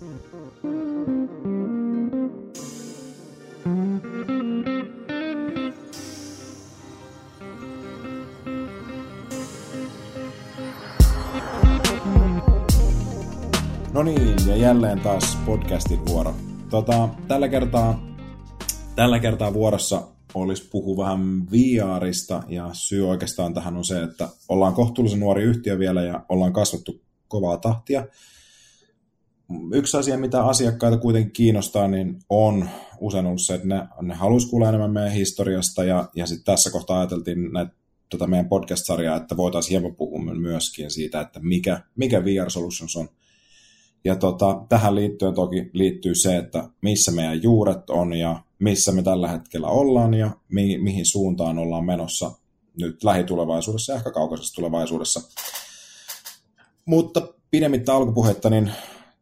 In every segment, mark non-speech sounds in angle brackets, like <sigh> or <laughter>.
No niin, ja jälleen taas podcastin vuoro. Tota, tällä, kertaa, tällä kertaa vuorossa olisi puhu vähän VRista, ja syy oikeastaan tähän on se, että ollaan kohtuullisen nuori yhtiö vielä, ja ollaan kasvattu kovaa tahtia. Yksi asia, mitä asiakkaita kuitenkin kiinnostaa, niin on usein ollut se, että ne, ne haluaisi kuulla enemmän meidän historiasta, ja, ja sitten tässä kohtaa ajateltiin näitä tota meidän podcast-sarjaa, että voitaisiin hieman puhua myöskin siitä, että mikä, mikä VR Solutions on. Ja tota, tähän liittyen toki liittyy se, että missä meidän juuret on ja missä me tällä hetkellä ollaan ja mi- mihin suuntaan ollaan menossa nyt lähitulevaisuudessa ja ehkä kaukaisessa tulevaisuudessa. Mutta pidemmittä alkupuhetta, niin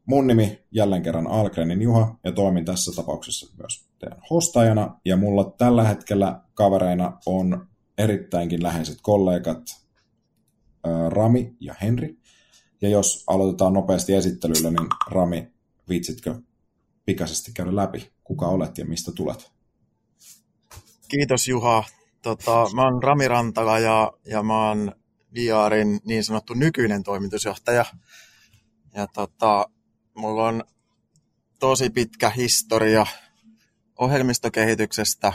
mun nimi jälleen kerran Algrenin Juha ja toimin tässä tapauksessa myös teidän hostajana. Ja mulla tällä hetkellä kavereina on erittäinkin läheiset kollegat Rami ja Henri. Ja jos aloitetaan nopeasti esittelyllä, niin Rami, viitsitkö pikaisesti käydä läpi, kuka olet ja mistä tulet? Kiitos Juha. Tota, mä oon Rami Rantala ja, ja mä oon VRin niin sanottu nykyinen toimitusjohtaja. Ja tota, mulla on tosi pitkä historia ohjelmistokehityksestä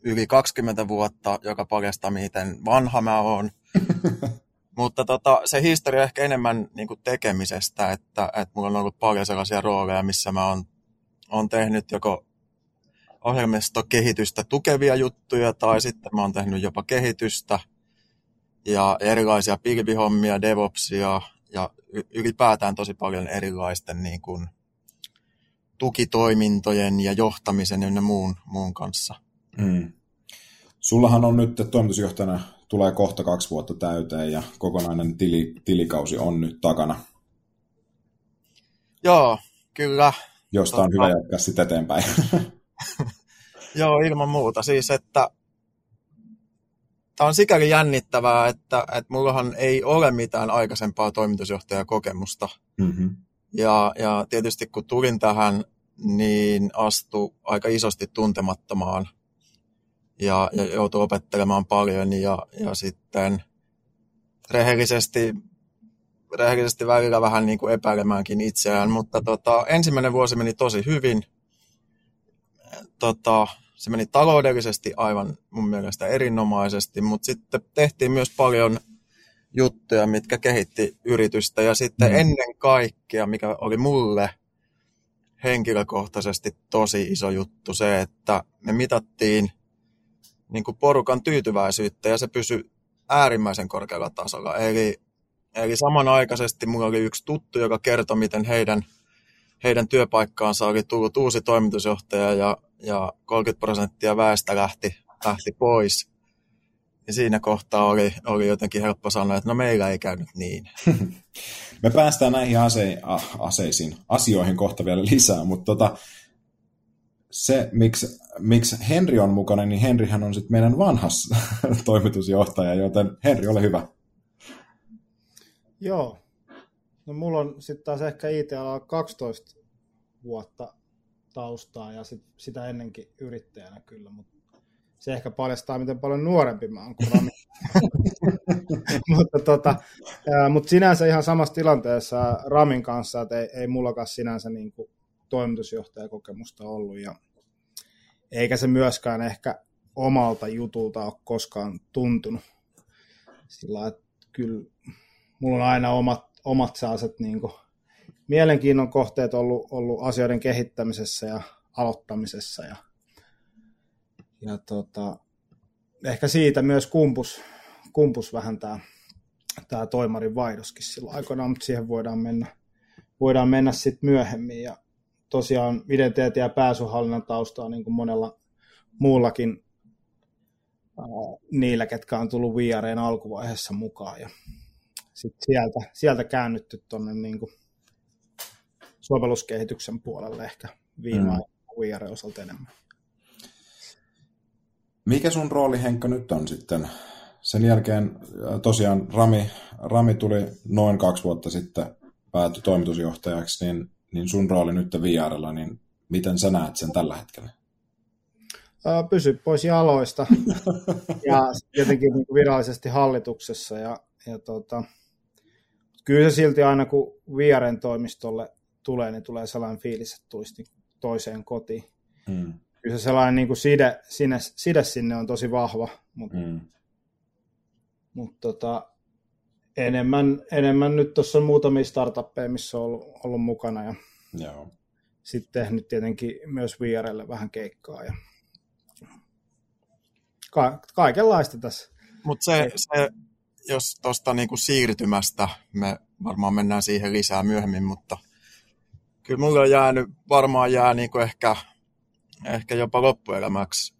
yli 20 vuotta, joka paljastaa, miten vanha mä oon. <laughs> Mutta tota, se historia ehkä enemmän niin kuin tekemisestä, että, että mulla on ollut paljon sellaisia rooleja, missä mä oon, oon tehnyt joko ohjelmistokehitystä tukevia juttuja tai sitten mä oon tehnyt jopa kehitystä ja erilaisia pilvihommia, DevOpsia ja ylipäätään tosi paljon erilaisten niin kuin, tukitoimintojen ja johtamisen ja muun, muun kanssa. Mm. Sullahan on nyt toimitusjohtajana tulee kohta kaksi vuotta täyteen ja kokonainen tili, tilikausi on nyt takana. Joo, kyllä. Josta on hyvä jatkaa sitten eteenpäin. <laughs> Joo, ilman muuta. Siis, että tämä on sikäli jännittävää, että, että mullahan ei ole mitään aikaisempaa toimitusjohtajakokemusta. Mm-hmm. Ja, ja tietysti kun tulin tähän, niin astu aika isosti tuntemattomaan ja, ja joutui opettelemaan paljon ja, ja sitten rehellisesti, rehellisesti välillä vähän niin kuin epäilemäänkin itseään, mutta tota, ensimmäinen vuosi meni tosi hyvin. Tota, se meni taloudellisesti aivan mun mielestä erinomaisesti, mutta sitten tehtiin myös paljon juttuja, mitkä kehitti yritystä ja sitten mm. ennen kaikkea, mikä oli mulle henkilökohtaisesti tosi iso juttu, se, että me mitattiin niin kuin porukan tyytyväisyyttä ja se pysyi äärimmäisen korkealla tasolla. Eli, eli samanaikaisesti mulla oli yksi tuttu, joka kertoi, miten heidän, heidän työpaikkaansa oli tullut uusi toimitusjohtaja ja, ja 30 prosenttia väestä lähti, lähti pois. Ja siinä kohtaa oli, oli jotenkin helppo sanoa, että no meillä ei käynyt niin. <laughs> Me päästään näihin ase- aseisiin, asioihin kohta vielä lisää, mutta tota, se, miksi, miksi Henri on mukana, niin Henrihän on sitten meidän vanhas <laughs> toimitusjohtaja, joten Henri, ole hyvä. Joo. No mulla on sitten taas ehkä it 12 vuotta taustaa ja sit, sitä ennenkin yrittäjänä kyllä, mutta se ehkä paljastaa, miten paljon nuorempi mä oon kuin Rami. <laughs> mutta, tota, mutta sinänsä ihan samassa tilanteessa Ramin kanssa, että ei, ei mullakaan sinänsä niin kuin toimitusjohtajakokemusta ollut ja eikä se myöskään ehkä omalta jutulta ole koskaan tuntunut. Sillä että kyllä mulla on aina omat, omat sellaiset niin kuin, mielenkiinnon kohteet ollut, ollut asioiden kehittämisessä ja aloittamisessa ja, ja tota, ehkä siitä myös kumpus, kumpus vähän tämä tämä toimarin vaihdoskin silloin aikoinaan, mutta siihen voidaan mennä, voidaan mennä sitten myöhemmin. Ja tosiaan identiteetin ja pääsyhallinnan taustaa niin kuin monella muullakin niillä, ketkä on tullut VRn alkuvaiheessa mukaan. Ja sitten sieltä, sieltä käännytty tuonne niin sovelluskehityksen puolelle ehkä viime mm. VR osalta enemmän. Mikä sun rooli Henkka nyt on sitten? Sen jälkeen tosiaan Rami, Rami tuli noin kaksi vuotta sitten päätyi toimitusjohtajaksi, niin niin sun rooli nyt VRlla, niin miten sä näet sen tällä hetkellä? Pysy pois jaloista <laughs> ja jotenkin niin virallisesti hallituksessa. Ja, ja tota, kyllä se silti aina kun VRn toimistolle tulee, niin tulee sellainen fiilis, että tulisi niin toiseen kotiin. Mm. Kyllä se sellainen niin kuin side, side, side sinne on tosi vahva, mutta mm. mut tota, enemmän, enemmän nyt tuossa on muutamia startuppeja, missä on ollut, ollut mukana ja Joo. sitten tehnyt tietenkin myös VRlle vähän keikkaa ja ka- kaikenlaista tässä. Mutta se, se, jos tuosta niinku siirtymästä, me varmaan mennään siihen lisää myöhemmin, mutta kyllä mulle on jäänyt, varmaan jää niinku ehkä, ehkä jopa loppuelämäksi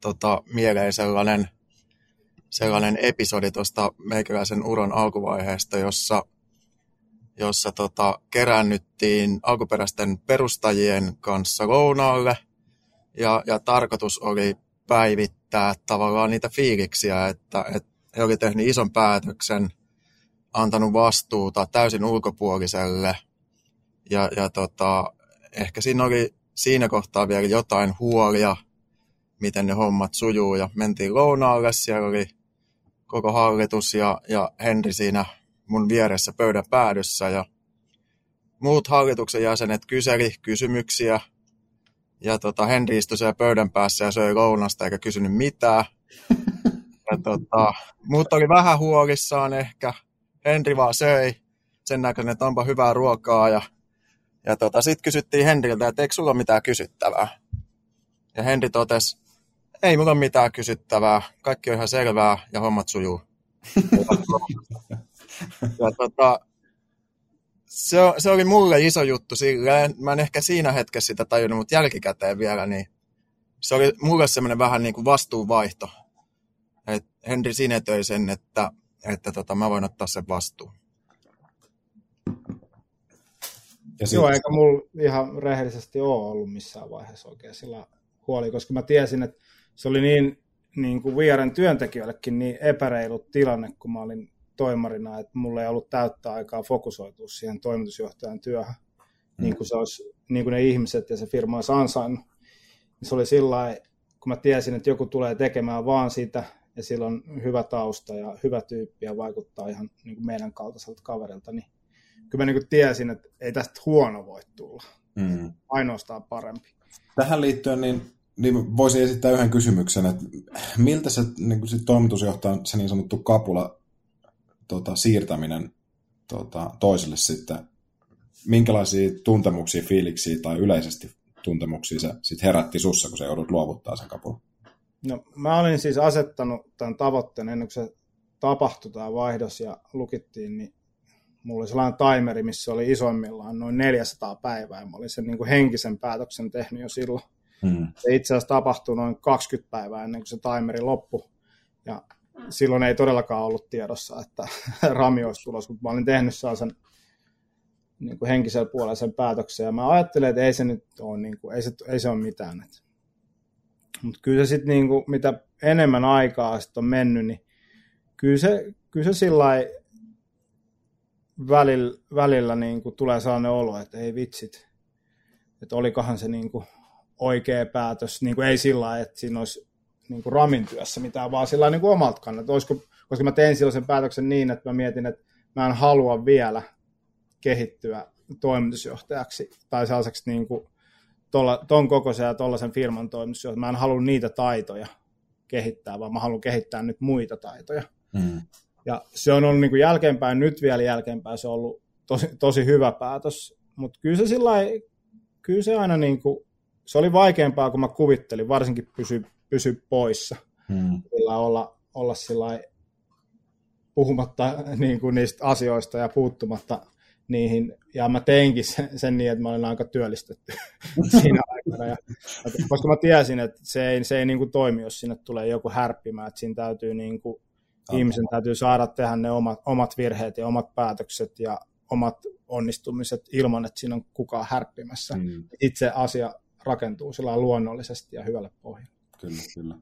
tota, mieleen sellainen, sellainen episodi tuosta meikäläisen uron alkuvaiheesta, jossa, jossa tota, kerännyttiin alkuperäisten perustajien kanssa lounaalle, ja, ja tarkoitus oli päivittää tavallaan niitä fiiliksiä, että, että he olivat tehnyt ison päätöksen, antanut vastuuta täysin ulkopuoliselle. Ja, ja tota, ehkä siinä oli siinä kohtaa vielä jotain huolia, miten ne hommat sujuu. Ja mentiin lounaalle, siellä oli koko hallitus ja, ja Henri siinä mun vieressä pöydän päädyssä. Ja muut hallituksen jäsenet kyseli kysymyksiä. Ja tota, Henri istui siellä pöydän päässä ja söi lounasta eikä kysynyt mitään. Tota, muut oli vähän huolissaan ehkä. Henri vaan söi sen näköinen, että onpa hyvää ruokaa. Ja, ja tota, sitten kysyttiin Henriltä, että eikö sulla ole mitään kysyttävää. Ja Henri totesi, ei mulla ole mitään kysyttävää, kaikki on ihan selvää ja hommat sujuu. <laughs> ja tota, se, se oli mulle iso juttu silleen, mä en ehkä siinä hetkessä sitä tajunnut, mutta jälkikäteen vielä, niin se oli mulle semmoinen vähän niin kuin vastuunvaihto. Henri sinetöi sen, että, että tota, mä voin ottaa sen vastuun. Ja sit... Joo, eikä mulla ihan rehellisesti ole ollut missään vaiheessa oikein sillä huoli, koska mä tiesin, että se oli niin, niin kuin Vieren työntekijöillekin niin epäreilu tilanne, kun mä olin toimarina, että mulla ei ollut täyttä aikaa fokusoitua siihen toimitusjohtajan työhön, mm. niin, kuin se olisi, niin kuin ne ihmiset ja se firma olisi ansainnut. Se oli sillä kun mä tiesin, että joku tulee tekemään vaan sitä, ja sillä on hyvä tausta ja hyvä tyyppi ja vaikuttaa ihan niin kuin meidän kaltaiselta kaverilta, niin kyllä mä niin kuin tiesin, että ei tästä huono voi tulla. Mm. Ainoastaan parempi. Tähän liittyen niin, niin voisin esittää yhden kysymyksen, että miltä se niin kuin sit toimitusjohtajan se niin sanottu kapula tota, siirtäminen tota, toiselle sitten, minkälaisia tuntemuksia, fiiliksiä tai yleisesti tuntemuksia se sitten herätti sussa, kun se joudut luovuttaa sen kapulan? No, mä olin siis asettanut tämän tavoitteen ennen kuin se tapahtui tämä vaihdos ja lukittiin, niin mulla oli sellainen timeri, missä oli isoimmillaan noin 400 päivää. Mä olin sen niin kuin henkisen päätöksen tehnyt jo silloin. Hmm. Se itse asiassa tapahtui noin 20 päivää ennen kuin se timeri loppui. Ja silloin ei todellakaan ollut tiedossa, että <laughs> Rami olisi tulossa, mutta mä olin tehnyt sellaisen niin kuin henkisellä puolella sen päätöksen, ja mä ajattelin, että ei se nyt ole, niin kuin, ei, se, ei se ole mitään. Että. Mutta kyllä se sitten, niin kuin, mitä enemmän aikaa sitten on mennyt, niin kyllä se, kyllä se sillä välillä, välillä niin kuin tulee sellainen olo, että ei vitsit, että olikohan se niin kuin oikea päätös, niin kuin ei sillä lailla, että siinä olisi niin kuin Ramin työssä mitään, vaan sillä niin kuin omalta kannalta. Olisiko, koska mä tein silloin sen päätöksen niin, että mä mietin, että mä en halua vielä kehittyä toimitusjohtajaksi tai sellaiseksi niin kuin tolla, ton kokoisen ja tollaisen firman toimitusjohtajaksi. Mä en halua niitä taitoja kehittää, vaan mä haluan kehittää nyt muita taitoja. Mm. Ja se on ollut niin kuin jälkeenpäin, nyt vielä jälkeenpäin se on ollut tosi, tosi hyvä päätös, mutta kyllä se sillä kyllä se aina niin kuin, se oli vaikeampaa kuin mä kuvittelin, varsinkin pysy pysy poissa. Hmm. Sillä olla, olla sillä puhumatta <laughs> niin kuin niistä asioista ja puuttumatta niihin. Ja mä teinkin sen, sen niin, että mä olin aika työllistetty <laughs> siinä aikana. Ja, koska mä tiesin, että se ei, se ei niin kuin toimi, jos sinne tulee joku härppimään. Että siinä täytyy niin kuin, ihmisen täytyy saada tehdä ne omat, omat virheet ja omat päätökset ja omat onnistumiset ilman, että siinä on kukaan härppimässä. Mm. Itse asia rakentuu sillä luonnollisesti ja hyvälle pohjalle kyllä, kyllä.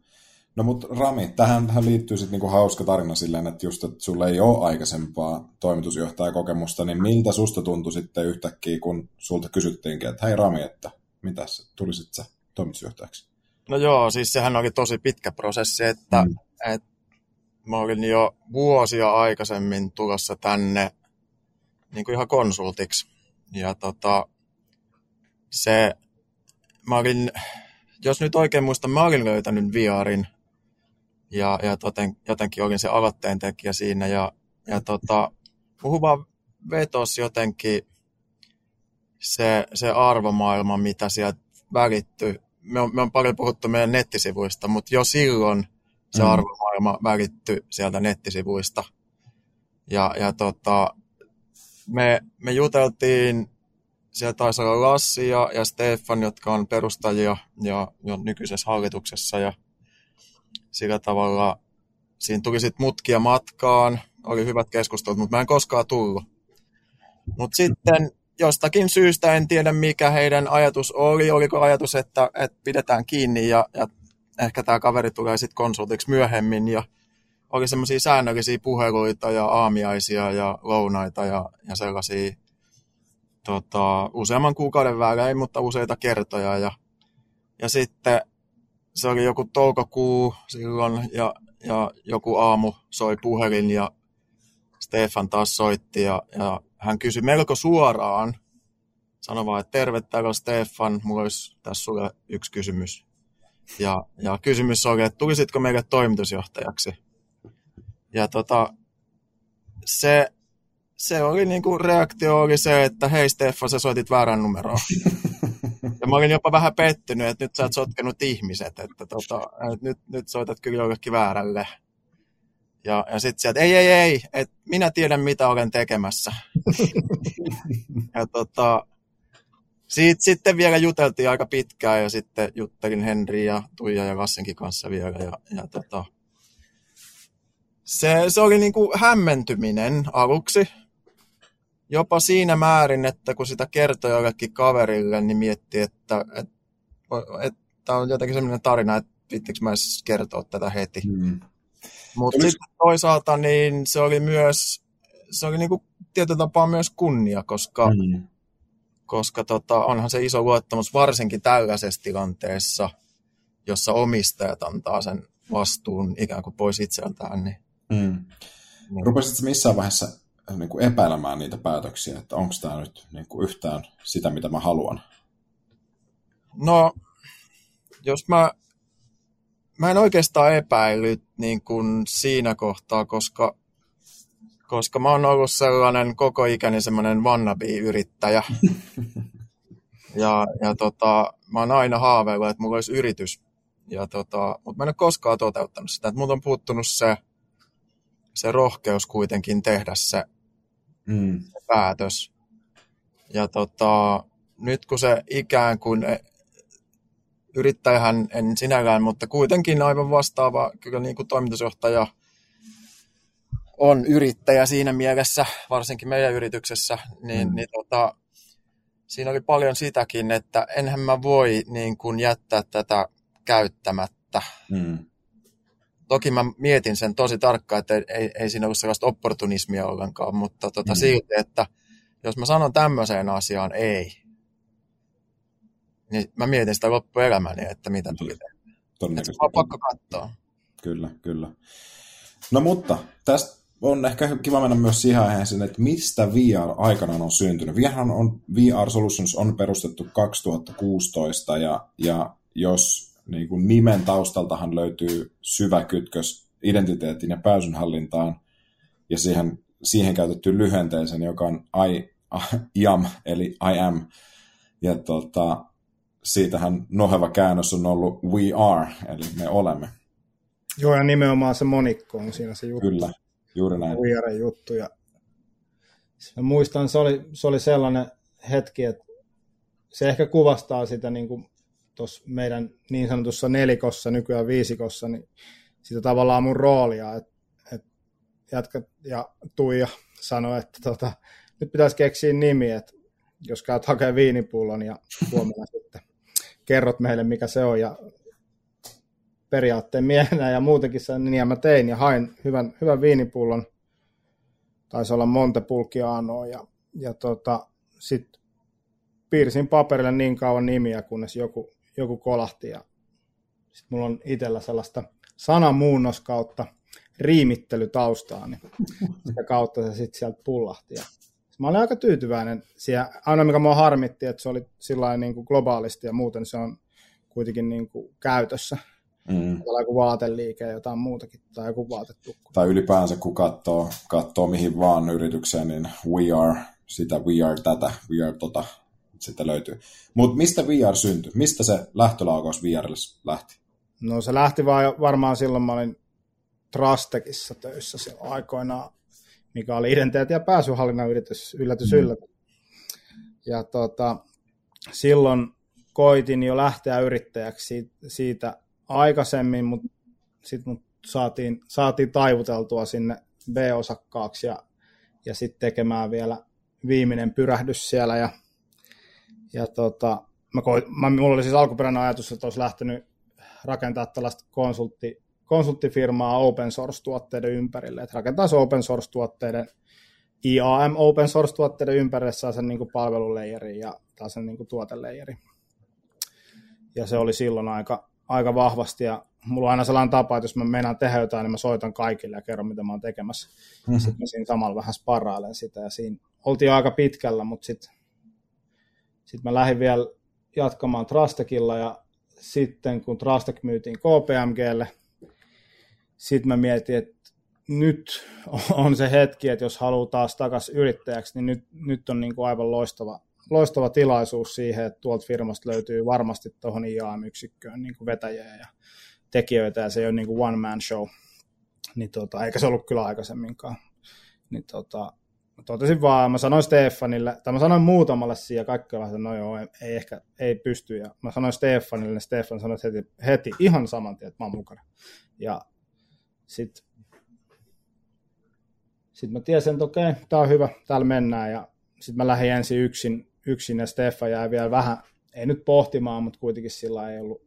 No mutta Rami, tähän, tähän liittyy sitten niinku hauska tarina silleen, että just, että sulla ei ole aikaisempaa toimitusjohtajakokemusta, niin miltä susta tuntui sitten yhtäkkiä, kun sulta kysyttiinkin, että hei Rami, että mitä tulisit sä toimitusjohtajaksi? No joo, siis sehän oli tosi pitkä prosessi, että, mm. että mä olin jo vuosia aikaisemmin tulossa tänne niin kuin ihan konsultiksi. Ja tota, se, mä olin, jos nyt oikein muistan, mä olin löytänyt VRin ja, ja toten, jotenkin olin se aloitteen tekijä siinä ja, ja tota, puhu vaan vetos jotenkin se, se arvomaailma, mitä sieltä välittyy. Me on, me on paljon puhuttu meidän nettisivuista, mutta jo silloin se mm. arvomaailma välittyi sieltä nettisivuista. Ja, ja tota, me, me juteltiin, siellä taisi olla Lassi ja, ja Stefan, jotka on perustajia ja, ja nykyisessä hallituksessa ja sillä tavalla siinä tuli sitten mutkia matkaan, oli hyvät keskustelut, mutta mä en koskaan tullut. Mutta sitten jostakin syystä, en tiedä mikä heidän ajatus oli, oliko ajatus, että, että pidetään kiinni ja, ja ehkä tämä kaveri tulee sitten konsultiksi myöhemmin ja oli semmoisia säännöllisiä puheluita ja aamiaisia ja lounaita ja, ja sellaisia tota, useamman kuukauden välein, mutta useita kertoja. Ja, ja sitten se oli joku toukokuu silloin ja, ja joku aamu soi puhelin ja Stefan taas soitti ja, ja hän kysyi melko suoraan, sanoi vaan, että terve, täällä on Stefan, mulla olisi tässä sulle yksi kysymys. Ja, ja kysymys oli, että tulisitko meille toimitusjohtajaksi? Ja tota, se, se oli niinku, reaktio oli se, että hei Stefan, sä soitit väärän numeroon. <laughs> Ja mä olin jopa vähän pettynyt, että nyt sä oot sotkenut ihmiset, että, tota, että nyt, nyt soitat kyllä jollekin väärälle. Ja, ja sitten sieltä, ei, ei, ei, että minä tiedän mitä olen tekemässä. <laughs> ja tota, siitä sitten vielä juteltiin aika pitkään ja sitten juttelin Henri ja Tuija ja Lassenkin kanssa vielä. Ja, ja tota, se, se oli niin kuin hämmentyminen aluksi. Jopa siinä määrin, että kun sitä kertoi jollekin kaverille, niin mietti, että, että, että on jotenkin sellainen tarina, että pittikö mä edes kertoa tätä heti. Mm. Mutta Olis... sitten toisaalta niin se oli myös, se oli niin kuin tietyllä tapaa myös kunnia, koska, mm. koska tota, onhan se iso luottamus varsinkin tällaisessa tilanteessa, jossa omistajat antaa sen vastuun ikään kuin pois itseltään. Niin, mm. niin. Rupesitko missään vaiheessa niin kuin epäilemään niitä päätöksiä, että onko tämä nyt niin kuin yhtään sitä, mitä mä haluan? No, jos mä mä en oikeastaan epäillyt niin kuin siinä kohtaa, koska, koska mä oon ollut sellainen koko ikäni semmoinen wannabe-yrittäjä. <laughs> ja, ja tota, mä oon aina haaveillut, että mulla olisi yritys. Ja tota, mutta mä en ole koskaan toteuttanut sitä. Että on puuttunut se, se rohkeus kuitenkin tehdä se, mm. se päätös. Ja tota, nyt kun se ikään kuin yrittäjähän en sinällään, mutta kuitenkin aivan vastaava kyllä niin kuin toimitusjohtaja on yrittäjä siinä mielessä, varsinkin meidän yrityksessä, niin, mm. niin tota, siinä oli paljon sitäkin, että enhän mä voi niin kuin jättää tätä käyttämättä. Mm. Toki mä mietin sen tosi tarkkaan, että ei, ei siinä ollut sellaista opportunismia ollenkaan, mutta tota, mm. silti, että jos mä sanon tämmöiseen asiaan ei, niin mä mietin sitä loppuelämäni, että mitä tuli. Todennäköisesti. on pakko katsoa. Kyllä, kyllä. No mutta tästä on ehkä kiva mennä myös siihen aiheeseen, että mistä VR aikanaan on syntynyt. VR, on, VR Solutions on perustettu 2016 ja, ja jos niin kuin nimen taustaltahan löytyy syvä kytkös identiteetin ja pääsynhallintaan ja siihen, siihen käytetty lyhenteeseen, joka on I, I am, eli I am. Ja tota, siitähän noheva käännös on ollut we are, eli me olemme. Joo, ja nimenomaan se monikko on siinä se juttu. Kyllä, juuri näin. We are juttu. Ja mä muistan, se oli, se oli sellainen hetki, että se ehkä kuvastaa sitä niin kuin tuossa meidän niin sanotussa nelikossa, nykyään viisikossa, niin sitä tavallaan mun roolia, että, että jatka ja Tuija sanoi, että tota, nyt pitäisi keksiä nimi, että jos käyt hakemaan viinipullon ja huomenna <laughs> sitten kerrot meille, mikä se on. Ja periaatteen miehenä ja muutenkin sen, niin mä tein ja hain hyvän, hyvän viinipullon, taisi olla Montepulcianoa ja, ja tota, sitten piirsin paperille niin kauan nimiä, kunnes joku, joku kolahti ja sitten mulla on itsellä sellaista sanamuunnos kautta riimittelytaustaa, niin sitä kautta se sitten sieltä pullahti. Ja mä olin aika tyytyväinen siihen. Aina mikä mua harmitti, että se oli sillä niin kuin globaalisti ja muuten se on kuitenkin niin kuin käytössä. Mm. Tai joku vaateliike ja jotain muutakin, tai joku vaatetukku. Tai ylipäänsä, kun katsoo, katsoo mihin vaan yritykseen, niin we are sitä, we are tätä, we are tota, sitä löytyy. Mutta mistä VR syntyi? Mistä se lähtölaukaus VRlle lähti? No se lähti vaan varmaan silloin, mä olin Trastekissa töissä silloin aikoinaan, mikä oli identiteetti- ja pääsyhallinnan yritys, yllätys, mm. yllätys. Ja tota, silloin koitin jo lähteä yrittäjäksi siitä, siitä aikaisemmin, mutta sitten mut saatiin, saatiin taivuteltua sinne B-osakkaaksi ja, ja sitten tekemään vielä viimeinen pyrähdys siellä. Ja, ja tota, mä koit, mä, mulla oli siis alkuperäinen ajatus, että olisi lähtenyt rakentaa tällaista konsultti, konsulttifirmaa open source-tuotteiden ympärille, että rakentaa open source-tuotteiden IAM open source-tuotteiden ympärille saa sen niin palveluleijerin ja taas sen niin tuoteleijerin. Ja se oli silloin aika, aika vahvasti ja mulla on aina sellainen tapa, että jos mä meinaan tehdä jotain, niin mä soitan kaikille ja kerron, mitä mä oon tekemässä. Mm-hmm. Sitten mä siinä samalla vähän sparrailen sitä ja siinä oltiin aika pitkällä, mutta sitten sit mä lähdin vielä jatkamaan Trastekilla ja sitten kun Trastek myytiin KPMGlle, sitten mä mietin, että nyt on se hetki, että jos haluaa taas takaisin yrittäjäksi, niin nyt, nyt on niin kuin aivan loistava, loistava tilaisuus siihen, että tuolta firmasta löytyy varmasti tuohon IAM-yksikköön niin kuin vetäjiä ja tekijöitä, ja se ei ole niin kuin one man show, niin tota, eikä se ollut kyllä aikaisemminkaan. Niin tota, totesin vaan, mä sanoin Stefanille, tai mä sanoin muutamalle siihen, kaikki että no joo, ei, ei ehkä, ei pysty, ja mä sanoin Stefanille, niin Stefan sanoi heti, heti ihan saman tien, että mä oon mukana. Ja sitten sit mä tiesin, että okei, tää on hyvä, täällä mennään, ja sitten mä lähdin ensin yksin, yksin, ja Stefan jäi vielä vähän, ei nyt pohtimaan, mutta kuitenkin sillä ei ollut,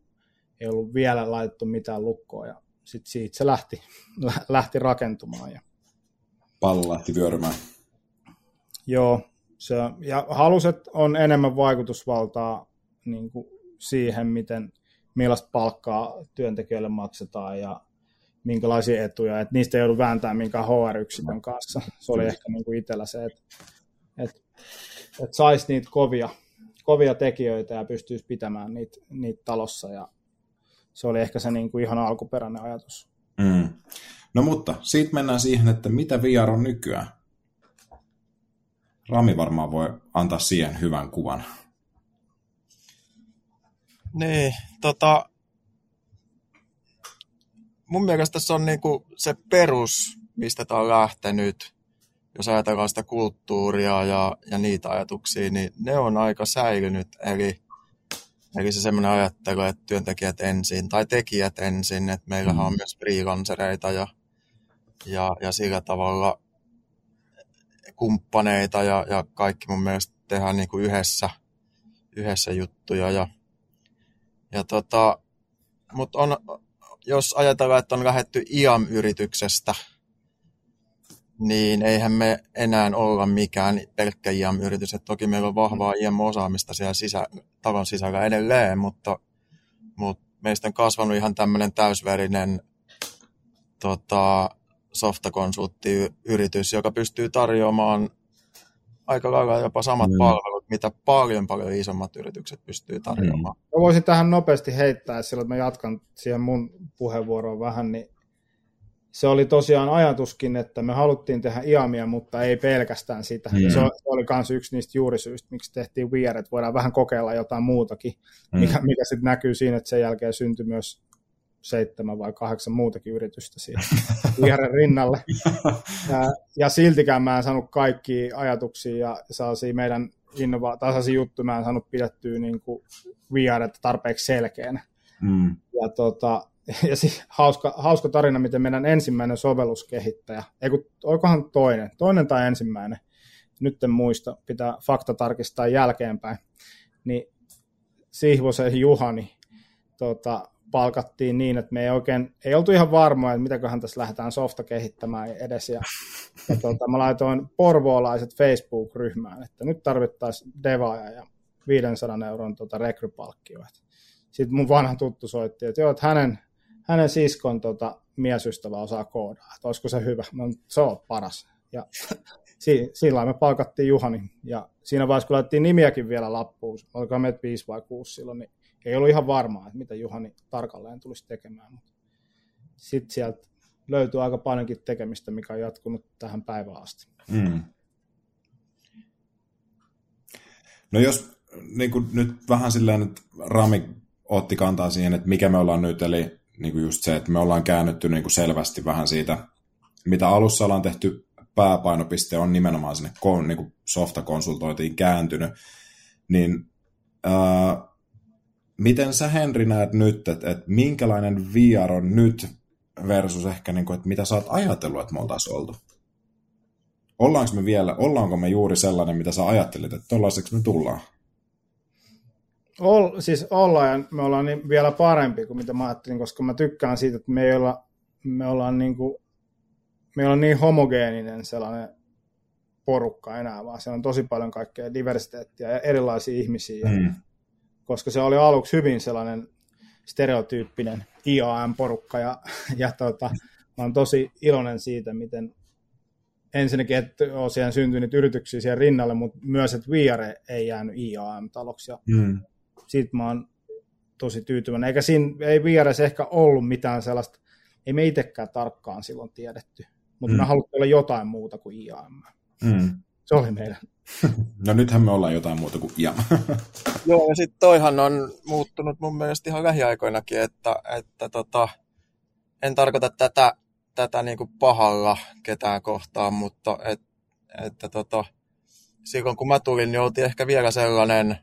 ei ollut vielä laitettu mitään lukkoa, ja sitten siitä se lähti, <laughs> lähti rakentumaan. Ja... Pallo lähti vyörymään. Joo, se, ja haluset on enemmän vaikutusvaltaa niin kuin siihen, miten, millaista palkkaa työntekijöille maksetaan ja minkälaisia etuja, että niistä ei joudu vääntämään minkään HR-yksikön kanssa. Se oli ehkä niin kuin itsellä se, että, että, että saisi niitä kovia, kovia tekijöitä ja pystyisi pitämään niitä, niitä talossa ja se oli ehkä se niin kuin ihan alkuperäinen ajatus. Mm. No mutta siitä mennään siihen, että mitä VR on nykyään. Rami varmaan voi antaa siihen hyvän kuvan. Niin, tota, mun mielestä se on niinku se perus, mistä tämä on lähtenyt, jos ajatellaan sitä kulttuuria ja, ja niitä ajatuksia, niin ne on aika säilynyt. Eli, eli se semmoinen ajattelu, että työntekijät ensin tai tekijät ensin, että meillähän on mm. myös freelancereita ja, ja, ja sillä tavalla kumppaneita ja, ja kaikki mun mielestä tehdään niin kuin yhdessä, yhdessä juttuja. Ja, ja tota, mutta on, jos ajatellaan, että on lähetty IAM-yrityksestä, niin eihän me enää olla mikään pelkkä IAM-yritys. Et toki meillä on vahvaa IAM-osaamista siellä sisä, talon sisällä edelleen, mutta, mutta meistä on kasvanut ihan tämmöinen täysverinen tota, softakonsulttiyritys, joka pystyy tarjoamaan aika lailla jopa samat mm. palvelut, mitä paljon paljon isommat yritykset pystyy tarjoamaan. Mm. Mä voisin tähän nopeasti heittää, sillä mä jatkan siihen mun puheenvuoroon vähän, niin se oli tosiaan ajatuskin, että me haluttiin tehdä IAMia, mutta ei pelkästään sitä. Mm. se oli myös yksi niistä juurisyistä, miksi tehtiin VR, että voidaan vähän kokeilla jotain muutakin, mm. mikä, mikä sitten näkyy siinä, että sen jälkeen syntyi myös seitsemän vai kahdeksan muutakin yritystä siihen <laughs> vihreän rinnalle. Ja, ja siltikään mä en saanut kaikki ajatuksia ja sellaisia meidän innova- tasaisia juttuja mä en saanut pidettyä niin kuin VR tarpeeksi selkeänä. Mm. Ja, tota, <laughs> ja siis hauska, hauska tarina, miten meidän ensimmäinen sovelluskehittäjä, ei kun, oikohan toinen, toinen tai ensimmäinen, nyt en muista, pitää fakta tarkistaa jälkeenpäin, niin Sihvosen Juhani tota, palkattiin niin, että me ei oikein, ei oltu ihan varmoja, että mitäköhän tässä lähdetään softa kehittämään edes. Ja, ja tuota, mä laitoin porvoolaiset Facebook-ryhmään, että nyt tarvittaisiin devaaja ja 500 euron tuota rekrypalkkio. Sitten mun vanha tuttu soitti, että joo, että hänen, hänen siskon tota, miesystävä osaa koodaa, että olisiko se hyvä. Mä se on paras. Ja si, sillä me palkattiin Juhani. Ja siinä vaiheessa, kun laitettiin nimiäkin vielä lappuun, oliko meitä 5 vai 6 silloin, niin ei ollut ihan varmaa, että mitä Juhani tarkalleen tulisi tekemään. Sitten sieltä löytyy aika paljonkin tekemistä, mikä on jatkunut tähän päivään asti. Mm. No jos niin kuin nyt vähän silleen, että Rami otti kantaa siihen, että mikä me ollaan nyt, eli niin kuin just se, että me ollaan käännytty niin kuin selvästi vähän siitä, mitä alussa ollaan tehty, pääpainopiste on nimenomaan sinne niin kuin softakonsultointiin kääntynyt, niin ää, miten sä Henri näet nyt, että, että minkälainen VR on nyt versus ehkä, niin kuin, että mitä sä oot ajatellut, että me oltaisiin oltu? Ollaanko me vielä, ollaanko me juuri sellainen, mitä sä ajattelit, että tollaiseksi me tullaan? Ol, siis ollaan ja me ollaan niin vielä parempi kuin mitä mä ajattelin, koska mä tykkään siitä, että me, ei olla, me ollaan niin kuin, me ollaan niin homogeeninen sellainen porukka enää, vaan siellä on tosi paljon kaikkea diversiteettiä ja erilaisia ihmisiä. Mm. Koska se oli aluksi hyvin sellainen stereotyyppinen IAM-porukka ja, ja tota, mä oon tosi iloinen siitä, miten ensinnäkin, että on siellä syntynyt yrityksiä siellä rinnalle, mutta myös, että VR ei jäänyt IAM-taloksi. Ja mm siitä mä oon tosi tyytyväinen. Eikä siinä, ei vieressä ehkä ollut mitään sellaista, ei me itsekään tarkkaan silloin tiedetty, mutta mm. me haluttiin olla jotain muuta kuin IAM. Mm. Se oli meidän. <laughs> No nythän me ollaan jotain muuta kuin IAM. <laughs> Joo, ja sitten toihan on muuttunut mun mielestä ihan lähiaikoinakin, että, että tota, en tarkoita tätä, tätä niinku pahalla ketään kohtaan, mutta et, että tota, silloin kun mä tulin, niin oltiin ehkä vielä sellainen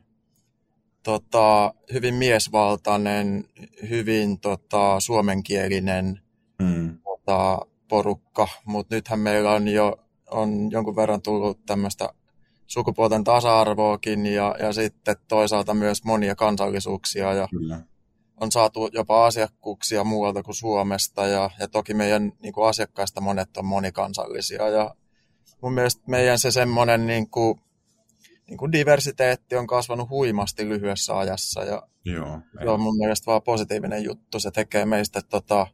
tota, hyvin miesvaltainen, hyvin tota, suomenkielinen mm. tota, porukka, mutta nythän meillä on jo on jonkun verran tullut tämmöistä sukupuolten tasa-arvoakin ja, ja sitten toisaalta myös monia kansallisuuksia ja Kyllä. on saatu jopa asiakkuuksia muualta kuin Suomesta ja, ja toki meidän niin kuin asiakkaista monet on monikansallisia ja mun mielestä meidän se semmoinen niin kuin, niin kuin diversiteetti on kasvanut huimasti lyhyessä ajassa ja Joo, se on mun mielestä vaan positiivinen juttu. Se tekee meistä tota,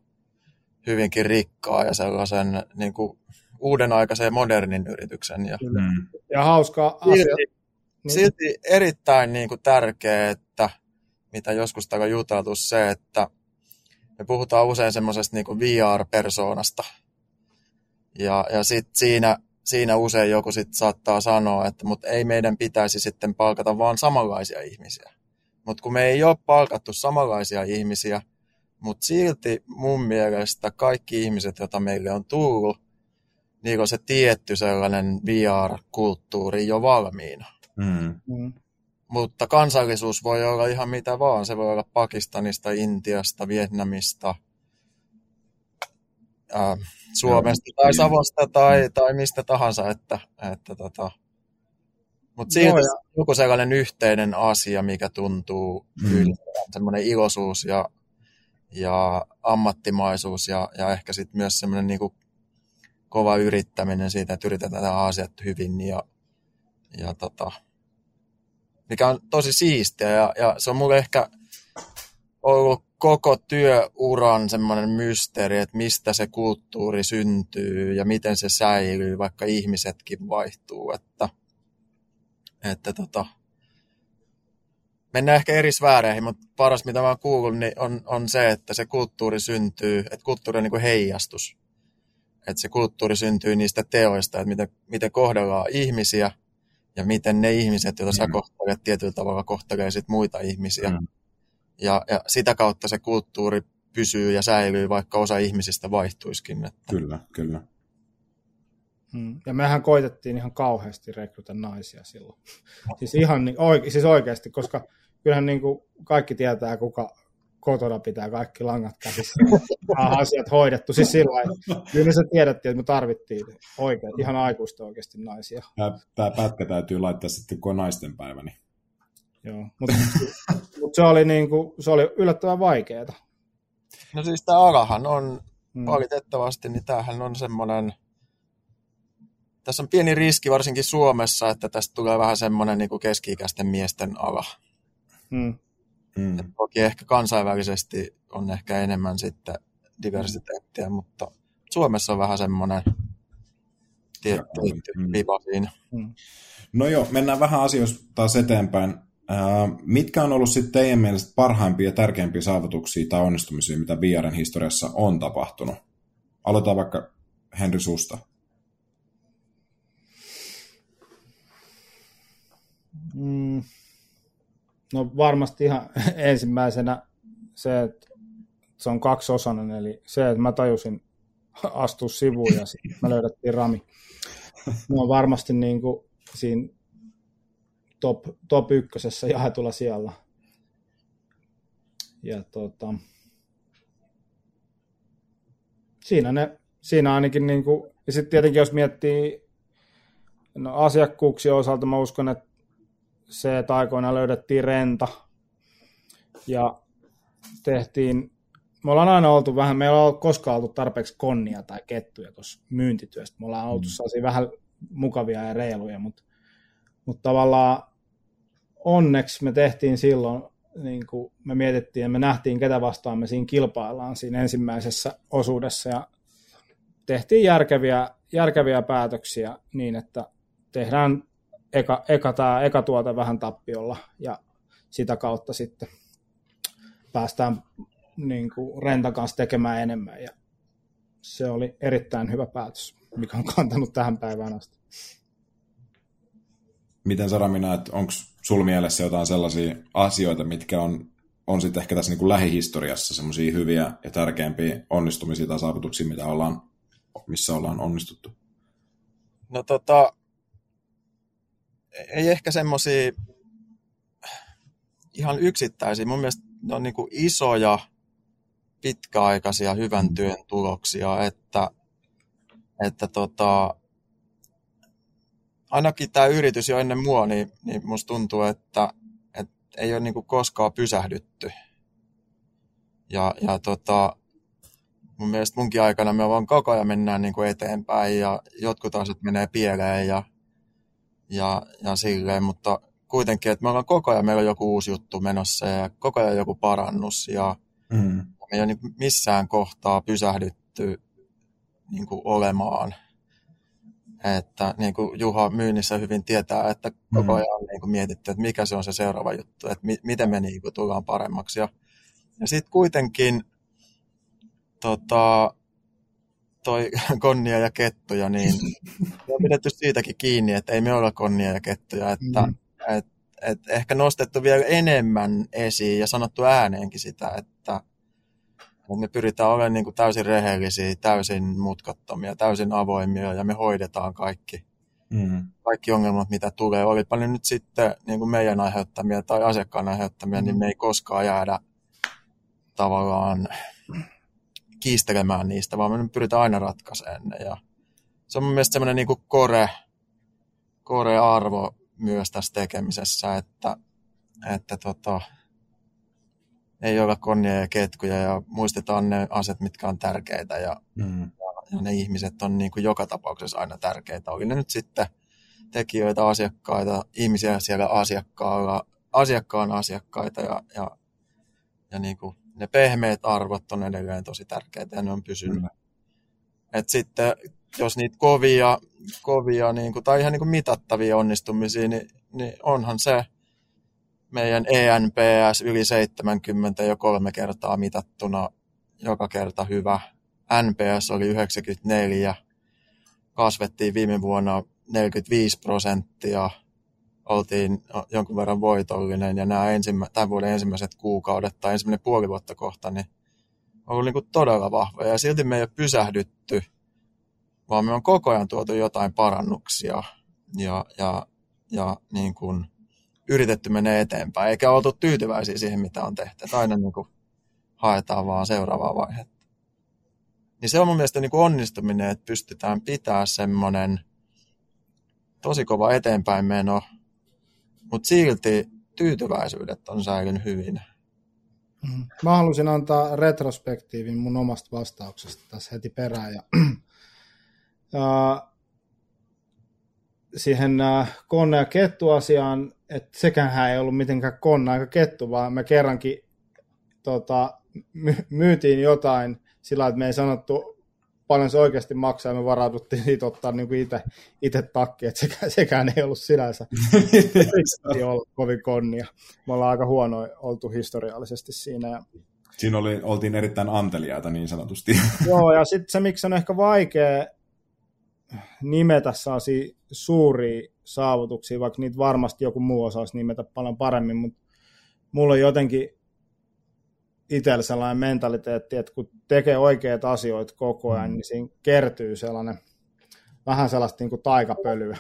hyvinkin rikkaa ja sellaisen niin kuin, uuden aikaisen modernin yrityksen. Ja, mm. ja hauskaa asia. Silti, niin. silti erittäin niin kuin, tärkeää, että mitä joskus on juteltu se, että me puhutaan usein semmoisesta niin VR-persoonasta. Ja, ja sitten siinä siinä usein joku sit saattaa sanoa, että mutta ei meidän pitäisi sitten palkata vaan samanlaisia ihmisiä. Mutta kun me ei ole palkattu samanlaisia ihmisiä, mutta silti mun mielestä kaikki ihmiset, joita meille on tullut, niin on se tietty sellainen VR-kulttuuri jo valmiina. Mm. Mm. Mutta kansallisuus voi olla ihan mitä vaan. Se voi olla Pakistanista, Intiasta, Vietnamista, äh, Suomesta tai Savosta tai, tai mistä tahansa, että, että tota, mutta siitä Joo, joku sellainen yhteinen asia, mikä tuntuu mm. semmoinen iloisuus ja, ja ammattimaisuus ja, ja ehkä sitten myös semmoinen niinku kova yrittäminen siitä, että yritetään tehdä asiat hyvin ja, ja tota, mikä on tosi siistiä ja, ja se on mulle ehkä ollut koko työuran semmoinen mysteeri, että mistä se kulttuuri syntyy ja miten se säilyy, vaikka ihmisetkin vaihtuu. Että, että tota, mennään ehkä eri sfääreihin, mutta paras mitä mä oon kuullut, niin on, on se, että se kulttuuri syntyy, että kulttuuri on niin kuin heijastus. Että se kulttuuri syntyy niistä teoista, että miten, miten kohdellaan ihmisiä ja miten ne ihmiset, joita mm. sä kohtelet tietyllä tavalla, kohtelee sit muita ihmisiä. Mm ja, ja sitä kautta se kulttuuri pysyy ja säilyy, vaikka osa ihmisistä vaihtuisikin. Että... Kyllä, kyllä. Hmm. Ja mehän koitettiin ihan kauheasti rekrytä naisia silloin. <laughs> siis ihan niin, oike, siis oikeasti, koska kyllähän niin kuin kaikki tietää, kuka kotona pitää kaikki langat käsissä. asiat hoidettu. Siis sillä kyllä sä tiedettiin, että me tarvittiin oikein, ihan aikuista oikeasti naisia. Tämä pätkä täytyy laittaa sitten, kun on naisten päivä. Niin... Joo, mutta mut se, oli niinku, se oli yllättävän vaikeaa. No siis tämä alahan on hmm. valitettavasti, niin tämähän on semmoinen, tässä on pieni riski varsinkin Suomessa, että tästä tulee vähän semmoinen niin kuin keski-ikäisten miesten ala. Hmm. Hmm. toki ehkä kansainvälisesti on ehkä enemmän sitten diversiteettiä, mutta Suomessa on vähän semmoinen tietty mm. viva siinä. Mm. No joo, mennään vähän asioista taas eteenpäin. mitkä on ollut sitten teidän mielestä parhaimpia ja tärkeimpiä saavutuksia tai onnistumisia, mitä VRn historiassa on tapahtunut? Aloitetaan vaikka Henri Susta. Mm. No varmasti ihan <laughs> ensimmäisenä se, että se on kaksiosainen, eli se, että mä tajusin <laughs> astua sivuun ja sitten me löydettiin rami. Ne on varmasti niin kuin siinä top, top ykkösessä jaetulla siellä. Ja tota, siinä, ne, siinä ainakin, niin kuin, ja sitten tietenkin jos miettii no asiakkuuksien osalta, mä uskon, että se, että aikoina löydettiin renta ja tehtiin me ollaan aina oltu vähän, me ei ole koskaan oltu tarpeeksi konnia tai kettuja tuossa myyntityöstä. Me ollaan oltu mm. sellaisia vähän mukavia ja reiluja, mutta, mutta tavallaan onneksi me tehtiin silloin, niin kuin me mietittiin ja me nähtiin, ketä vastaan me siinä kilpaillaan siinä ensimmäisessä osuudessa ja tehtiin järkeviä, järkeviä päätöksiä niin, että tehdään eka, eka, tämä, eka tuote vähän tappiolla ja sitä kautta sitten päästään niin kuin Rentan kanssa tekemään enemmän ja se oli erittäin hyvä päätös, mikä on kantanut tähän päivään asti. Miten Sara, näet, onko sinulla mielessä jotain sellaisia asioita, mitkä on, on sitten ehkä tässä niin kuin lähihistoriassa semmoisia hyviä ja tärkeämpiä onnistumisia tai saavutuksia, mitä ollaan, missä ollaan onnistuttu? No tota, ei ehkä semmoisia ihan yksittäisiä. Mun mielestä ne on niin kuin isoja pitkäaikaisia hyvän työn tuloksia, että, että tota, ainakin tämä yritys jo ennen mua, niin, niin musta tuntuu, että, että ei ole niin kuin koskaan pysähdytty. Ja, ja tota, mun mielestä munkin aikana me vaan koko ajan mennään niin kuin eteenpäin ja jotkut asiat menee pieleen ja, ja, ja silleen, mutta kuitenkin, että me ollaan koko ajan, meillä on joku uusi juttu menossa ja koko ajan joku parannus ja, mm me ei ole niin missään kohtaa pysähdytty niin kuin olemaan. Että niin kuin Juha myynnissä hyvin tietää, että koko mm. ajan on niin kuin mietitty, että mikä se on se seuraava juttu, että mi- miten me niin kuin tullaan paremmaksi. Ja, ja sitten kuitenkin tota, toi <laughs> konnia ja kettuja, niin <laughs> on pidetty siitäkin kiinni, että ei me olla konnia ja kettuja, että mm. et, et ehkä nostettu vielä enemmän esiin ja sanottu ääneenkin sitä, että me pyritään olemaan niin kuin täysin rehellisiä, täysin mutkattomia, täysin avoimia ja me hoidetaan kaikki, mm. kaikki ongelmat, mitä tulee. Olipa ne nyt sitten niin kuin meidän aiheuttamia tai asiakkaan aiheuttamia, mm. niin me ei koskaan jäädä tavallaan kiistelemään niistä, vaan me pyritään aina ratkaisemaan ne. Ja se on mun mielestä semmoinen niin kore, kore arvo myös tässä tekemisessä, että, että tota, ei olla konnia ja ketkuja ja muistetaan ne asiat, mitkä on tärkeitä ja, mm. ja, ja ne ihmiset on niin kuin joka tapauksessa aina tärkeitä. Oli ne nyt sitten tekijöitä, asiakkaita, ihmisiä siellä asiakkaalla, asiakkaan asiakkaita ja, ja, ja niin kuin ne pehmeät arvot on edelleen tosi tärkeitä ja ne on pysynyt. Mm. Et sitten jos niitä kovia, kovia niin kuin, tai ihan niin kuin mitattavia onnistumisia, niin, niin onhan se meidän ENPS yli 70 jo kolme kertaa mitattuna, joka kerta hyvä. NPS oli 94, kasvettiin viime vuonna 45 prosenttia, oltiin jonkun verran voitollinen ja nämä ensimmä, tämän vuoden ensimmäiset kuukaudet tai ensimmäinen puoli vuotta kohta, niin on ollut niin kuin todella vahva ja silti me ei ole pysähdytty, vaan me on koko ajan tuotu jotain parannuksia ja, ja, ja niin kuin yritetty mennä eteenpäin, eikä oltu tyytyväisiä siihen, mitä on tehty. Että aina niin kuin haetaan vaan seuraavaa vaihetta. Niin se on mun mielestä niin kuin onnistuminen, että pystytään pitää semmoinen tosi kova eteenpäin meno, mutta silti tyytyväisyydet on säilynyt hyvin. Mm. Mä halusin antaa retrospektiivin mun omasta vastauksesta tässä heti perään. Ja, <clears throat> ja siihen äh, konne- ja kettu-asiaan, että sekään ei ollut mitenkään konna eikä kettu, vaan me kerrankin tota, my- myytiin jotain sillä että me ei sanottu paljon se oikeasti maksaa, ja me varauduttiin siitä ottaa niin itse, itse takki, että sekään, sekään ei ollut sinänsä <laughs> ei ollut kovin konnia. Me ollaan aika huono oltu historiallisesti siinä. Ja... Siinä oli, oltiin erittäin anteliaita niin sanotusti. <laughs> Joo, ja sitten se, miksi on ehkä vaikea nimetä sellaisia suuria saavutuksia, vaikka niitä varmasti joku muu osaisi nimetä paljon paremmin, mutta mulla on jotenkin itsellä sellainen mentaliteetti, että kun tekee oikeat asioita koko ajan, mm. niin siinä kertyy sellainen vähän sellaista niin kuin taikapölyä.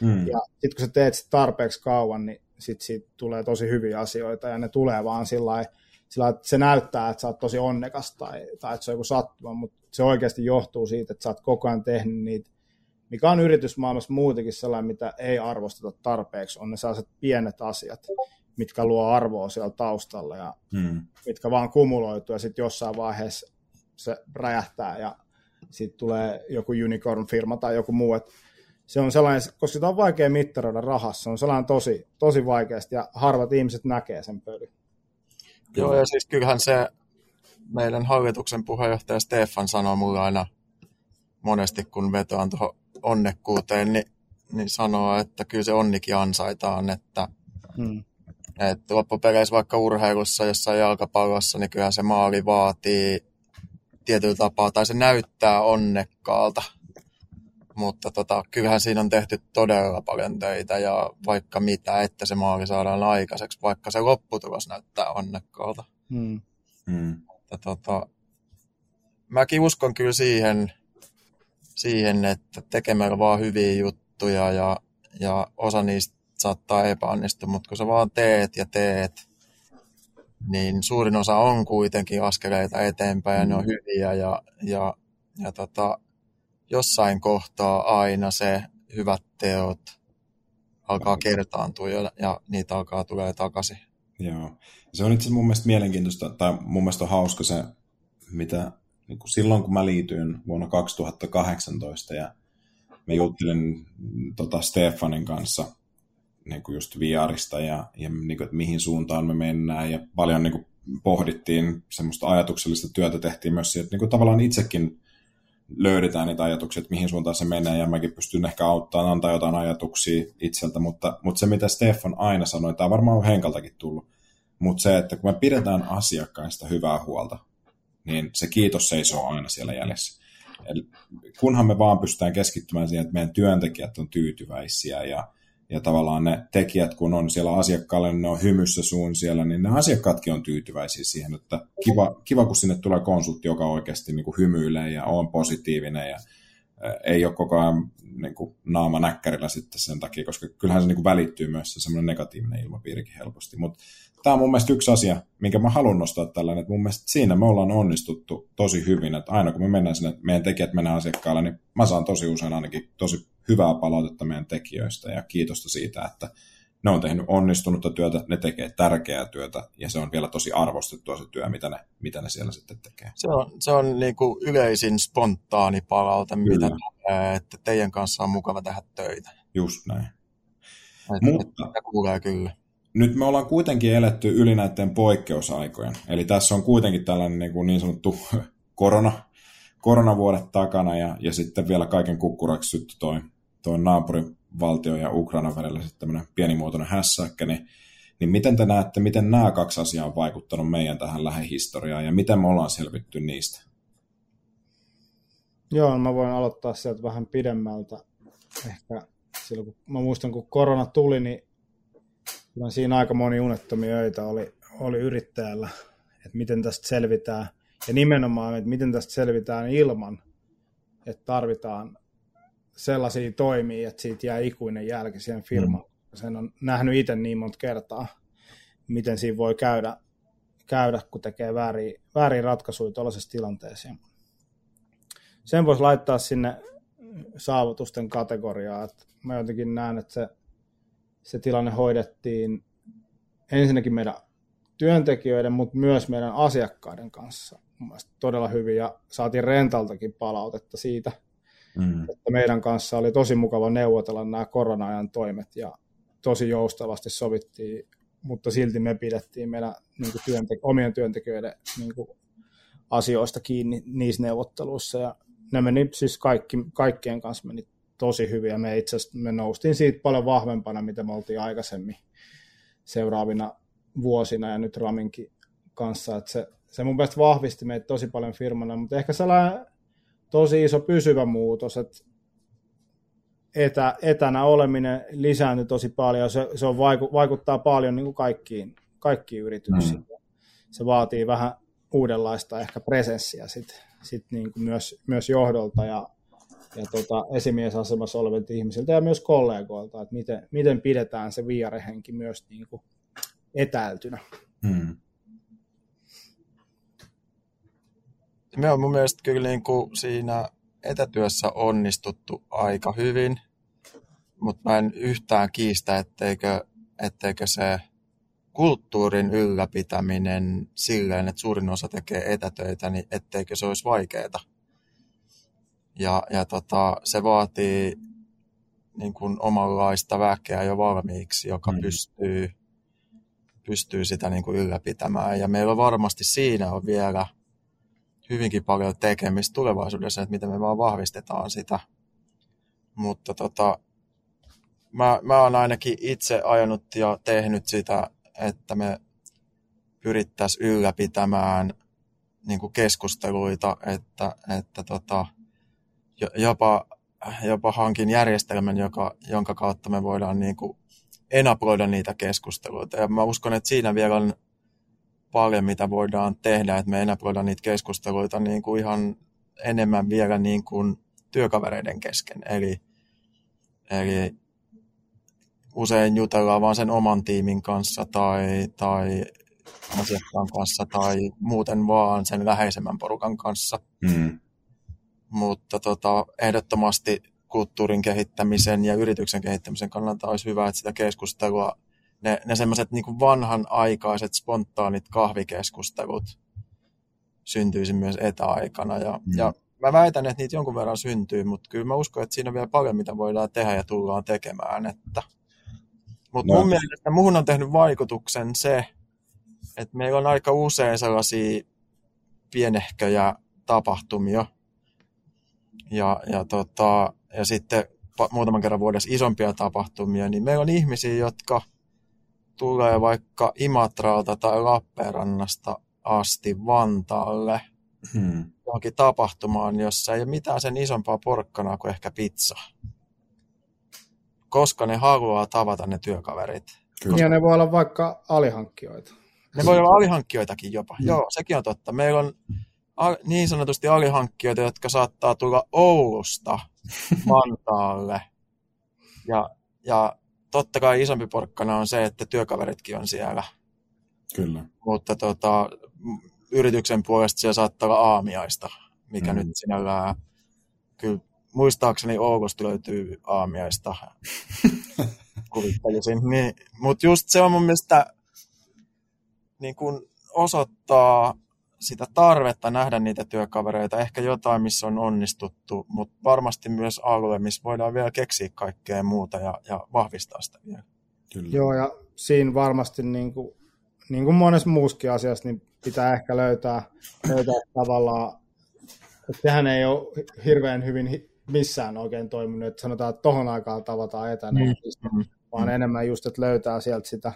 Mm. Ja sitten kun sä teet sitä tarpeeksi kauan, niin sitten siitä tulee tosi hyviä asioita ja ne tulee vaan sillä sillä että se näyttää, että sä oot tosi onnekas tai, tai että se on joku sattuma, mutta se oikeasti johtuu siitä, että sä oot koko ajan tehnyt niitä, mikä on yritysmaailmassa muutenkin sellainen, mitä ei arvosteta tarpeeksi, on ne sellaiset pienet asiat, mitkä luo arvoa siellä taustalla ja hmm. mitkä vaan kumuloituu ja sitten jossain vaiheessa se räjähtää ja sitten tulee joku unicorn-firma tai joku muu. Et se on sellainen, koska sitä on vaikea mittaroida rahassa, se on sellainen tosi, tosi vaikeasti ja harvat ihmiset näkee sen pöly. Joo, ja siis kyllähän se meidän hallituksen puheenjohtaja Stefan sanoo mulle aina monesti, kun vetoan tuohon onnekkuuteen, niin, niin sanoo, että kyllä se onnikin ansaitaan, että hmm. Että loppupeleissä vaikka urheilussa, jossain jalkapallossa, niin kyllä se maali vaatii tietyllä tapaa, tai se näyttää onnekkaalta. Mutta tota, kyllähän siinä on tehty todella paljon töitä ja vaikka mitä, että se maali saadaan aikaiseksi, vaikka se lopputulos näyttää onnekkaalta. Hmm. Hmm. Että, tota, mäkin uskon kyllä siihen, siihen, että tekemällä vaan hyviä juttuja ja, ja osa niistä saattaa epäonnistua, mutta kun sä vaan teet ja teet, niin suurin osa on kuitenkin askeleita eteenpäin ja ne on mm. hyviä ja, ja, ja tota, jossain kohtaa aina se hyvät teot alkaa kertaantua ja, ja niitä alkaa tulee takaisin. Joo. Se on itse asiassa mun mielestä mielenkiintoista, tai mun mielestä on hauska se, mitä niin kuin silloin kun mä liityin vuonna 2018 ja me juttelin tota Stefanin kanssa niin kuin just VRista ja, ja niin kuin, että mihin suuntaan me mennään. Ja paljon niin kuin, pohdittiin semmoista ajatuksellista työtä tehtiin myös siihen, että niin kuin, tavallaan itsekin löydetään niitä ajatuksia, että mihin suuntaan se menee, ja mäkin pystyn ehkä auttamaan, antaa jotain ajatuksia itseltä, mutta, mutta se, mitä Stefan aina sanoi, tämä varmaan on Henkaltakin tullut, mutta se, että kun me pidetään asiakkaista hyvää huolta, niin se kiitos seisoo aina siellä jäljessä. Eli kunhan me vaan pystytään keskittymään siihen, että meidän työntekijät on tyytyväisiä ja ja tavallaan ne tekijät, kun on siellä asiakkaalle, niin ne on hymyssä suun siellä, niin ne asiakkaatkin on tyytyväisiä siihen, että kiva, kiva kun sinne tulee konsultti, joka oikeasti niin kuin hymyilee ja on positiivinen ja ei ole koko ajan niin kuin naama näkkärillä sitten sen takia, koska kyllähän se niin kuin välittyy myös se semmoinen negatiivinen ilmapiirikin helposti. Mutta tämä on mun mielestä yksi asia, minkä mä haluan nostaa tällainen, että mun mielestä siinä me ollaan onnistuttu tosi hyvin, että aina kun me mennään sinne, meidän tekijät mennään asiakkaalle, niin mä saan tosi usein ainakin tosi hyvää palautetta meidän tekijöistä ja kiitosta siitä, että ne on tehnyt onnistunutta työtä, ne tekee tärkeää työtä ja se on vielä tosi arvostettua se työ, mitä ne, mitä ne siellä sitten tekee. Se on, se on niin kuin yleisin spontaani palaute, mitä tulee, että teidän kanssa on mukava tehdä töitä. Just näin. Että, Mutta, että kuulee kyllä. Nyt me ollaan kuitenkin eletty yli näiden poikkeusaikojen. Eli tässä on kuitenkin tällainen niin, kuin niin sanottu <laughs> korona, koronavuodet takana ja, ja sitten vielä kaiken kukkuraksi syttyi toi, toi naapurivaltio ja Ukraina välillä sitten tämmöinen pienimuotoinen hässäkkä, niin, niin miten te näette, miten nämä kaksi asiaa on vaikuttanut meidän tähän lähihistoriaan ja miten me ollaan selvitty niistä? Joo, mä voin aloittaa sieltä vähän pidemmältä. Ehkä silloin, kun mä muistan, kun korona tuli, niin siinä aika moni unettomia öitä oli, oli yrittäjällä, että miten tästä selvitään – ja nimenomaan, että miten tästä selvitään ilman, että tarvitaan sellaisia toimia, että siitä jää ikuinen jälki siihen firmaan. Mm. Sen on nähnyt itse niin monta kertaa, miten siinä voi käydä, käydä kun tekee väärin, väärin ratkaisuja tuollaisessa tilanteessa. Sen voisi laittaa sinne saavutusten kategoriaan. Että mä jotenkin näen, että se, se tilanne hoidettiin ensinnäkin meidän työntekijöiden, mutta myös meidän asiakkaiden kanssa todella hyvin ja saatiin rentaltakin palautetta siitä, mm. että meidän kanssa oli tosi mukava neuvotella nämä korona-ajan toimet ja tosi joustavasti sovittiin, mutta silti me pidettiin meidän niin kuin työnte- omien työntekijöiden niin kuin asioista kiinni niissä neuvotteluissa ja ne meni siis kaikki, kaikkien kanssa meni tosi hyvin ja me itse asiassa me noustiin siitä paljon vahvempana, mitä me oltiin aikaisemmin seuraavina vuosina ja nyt Raminkin kanssa, että se, se mun mielestä vahvisti meitä tosi paljon firmana, mutta ehkä sellainen tosi iso pysyvä muutos, että etä, etänä oleminen lisääntyi tosi paljon, se, se on vaiku, vaikuttaa paljon niin kuin kaikkiin, kaikkiin yrityksiin. Mm. Se vaatii vähän uudenlaista ehkä presenssiä sit, sit niin kuin myös, myös johdolta ja, ja tota, esimiesasemassa olevilta ihmisiltä ja myös kollegoilta, että miten, miten pidetään se viarehenki myös niin kuin etäältynä. Hmm. Me on mun mielestä kyllä niin kuin siinä etätyössä onnistuttu aika hyvin, mutta mä en yhtään kiistä, etteikö, etteikö se kulttuurin ylläpitäminen silleen, että suurin osa tekee etätöitä, niin etteikö se olisi vaikeaa. Ja, ja tota, se vaatii niin kuin omanlaista väkeä jo valmiiksi, joka mm. pystyy, pystyy sitä niin kuin ylläpitämään. Ja meillä varmasti siinä on vielä hyvinkin paljon tekemistä tulevaisuudessa, että miten me vaan vahvistetaan sitä. Mutta tota, mä, mä oon ainakin itse ajanut ja tehnyt sitä, että me pyrittäisiin ylläpitämään niin kuin keskusteluita, että, että tota, jopa, jopa hankin järjestelmän, joka, jonka kautta me voidaan niin kuin enaproida niitä keskusteluita. Ja mä uskon, että siinä vielä on paljon, mitä voidaan tehdä, että me enaproidaan niitä keskusteluita niin kuin ihan enemmän vielä niin kuin työkavereiden kesken. Eli, eli usein jutellaan vaan sen oman tiimin kanssa tai, tai asiakkaan kanssa tai muuten vaan sen läheisemmän porukan kanssa. Mm. Mutta tota, ehdottomasti kulttuurin kehittämisen ja yrityksen kehittämisen kannalta olisi hyvä, että sitä keskustelua, ne, ne semmoiset niin vanhanaikaiset spontaanit kahvikeskustelut syntyisi myös etäaikana. Ja, mm. ja mä väitän, että niitä jonkun verran syntyy, mutta kyllä mä uskon, että siinä on vielä paljon, mitä voidaan tehdä ja tullaan tekemään. Että... Mutta no. mun mielestä muhun on tehnyt vaikutuksen se, että meillä on aika usein sellaisia pienehköjä tapahtumia, ja, ja, tota, ja sitten muutaman kerran vuodessa isompia tapahtumia, niin meillä on ihmisiä, jotka tulee vaikka Imatralta tai Lappeenrannasta asti Vantaalle hmm. johonkin tapahtumaan, jossa ei ole mitään sen isompaa porkkanaa kuin ehkä pizza. Koska ne haluaa tavata ne työkaverit. Kyllä. Ja ne voi olla vaikka alihankkijoita. Ne voi olla alihankkijoitakin jopa. Hmm. Joo, sekin on totta. Meillä on niin sanotusti alihankkijoita, jotka saattaa tulla Oulusta <laughs> Vantaalle. Ja, ja totta kai isompi porkkana on se, että työkaveritkin on siellä. Kyllä. Mutta tota, yrityksen puolesta siellä saattaa olla aamiaista, mikä mm. nyt sinällään, kyllä muistaakseni Oulusta löytyy aamiaista, <laughs> kuvittelisin. Niin, Mutta just se on mun mielestä niin kun osoittaa sitä tarvetta nähdä niitä työkavereita, ehkä jotain, missä on onnistuttu, mutta varmasti myös alue, missä voidaan vielä keksiä kaikkea muuta ja, ja vahvistaa sitä vielä. Kyllä. Joo, ja siinä varmasti niin kuin, niin kuin monessa muussakin asiassa, niin pitää ehkä löytää, löytää tavallaan, että sehän ei ole hirveän hyvin missään oikein toiminut, että sanotaan, että tohon aikaan tavataan etänä, mm. vaan mm. enemmän just, että löytää sieltä sitä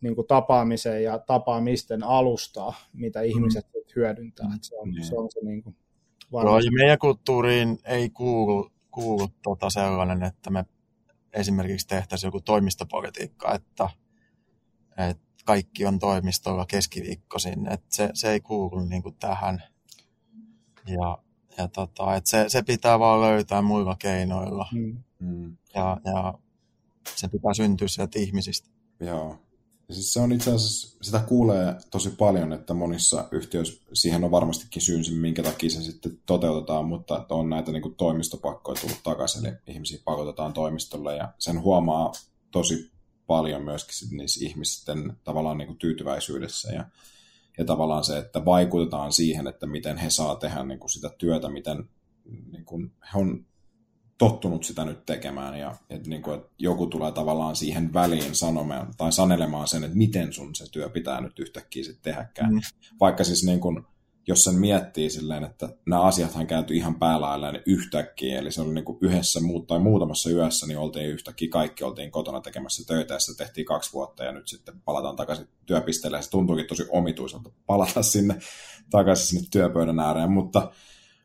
niin kuin tapaamisen ja tapaamisten alustaa, mitä ihmiset mm. hyödyntää. Että se on, mm. se, on se niin kuin Joo, ja meidän kulttuuriin ei kuulu, kuulu tota sellainen, että me esimerkiksi tehtäisiin joku toimistopolitiikka, että, että kaikki on toimistolla keskiviikkoisin, että se, se ei kuulu niin kuin tähän. Ja, ja tota, että se, se pitää vaan löytää muilla keinoilla. Mm. mm. Ja, ja se pitää syntyä sieltä ihmisistä. Joo. Ja siis se on itse asiassa, sitä kuulee tosi paljon, että monissa yhtiöissä siihen on varmastikin syynsä, minkä takia se sitten toteutetaan, mutta että on näitä niin kuin toimistopakkoja tullut takaisin, eli ihmisiä pakotetaan toimistolle ja sen huomaa tosi paljon myöskin niissä ihmisten tavallaan niin kuin tyytyväisyydessä ja, ja tavallaan se, että vaikutetaan siihen, että miten he saa tehdä niin kuin sitä työtä, miten niin kuin he on tottunut sitä nyt tekemään ja että, niin kuin, että joku tulee tavallaan siihen väliin sanomaan tai sanelemaan sen, että miten sun se työ pitää nyt yhtäkkiä sitten tehdäkään. Mm. Vaikka siis niin kuin, jos sen miettii silleen, että nämä asiathan kääntyi ihan päälailleen yhtäkkiä, eli se oli niin kuin yhdessä muut, tai muutamassa yössä, niin oltiin yhtäkkiä, kaikki oltiin kotona tekemässä töitä, ja sitä tehtiin kaksi vuotta, ja nyt sitten palataan takaisin työpisteelle, ja se tuntuukin tosi omituiselta palata sinne takaisin sinne työpöydän ääreen, mutta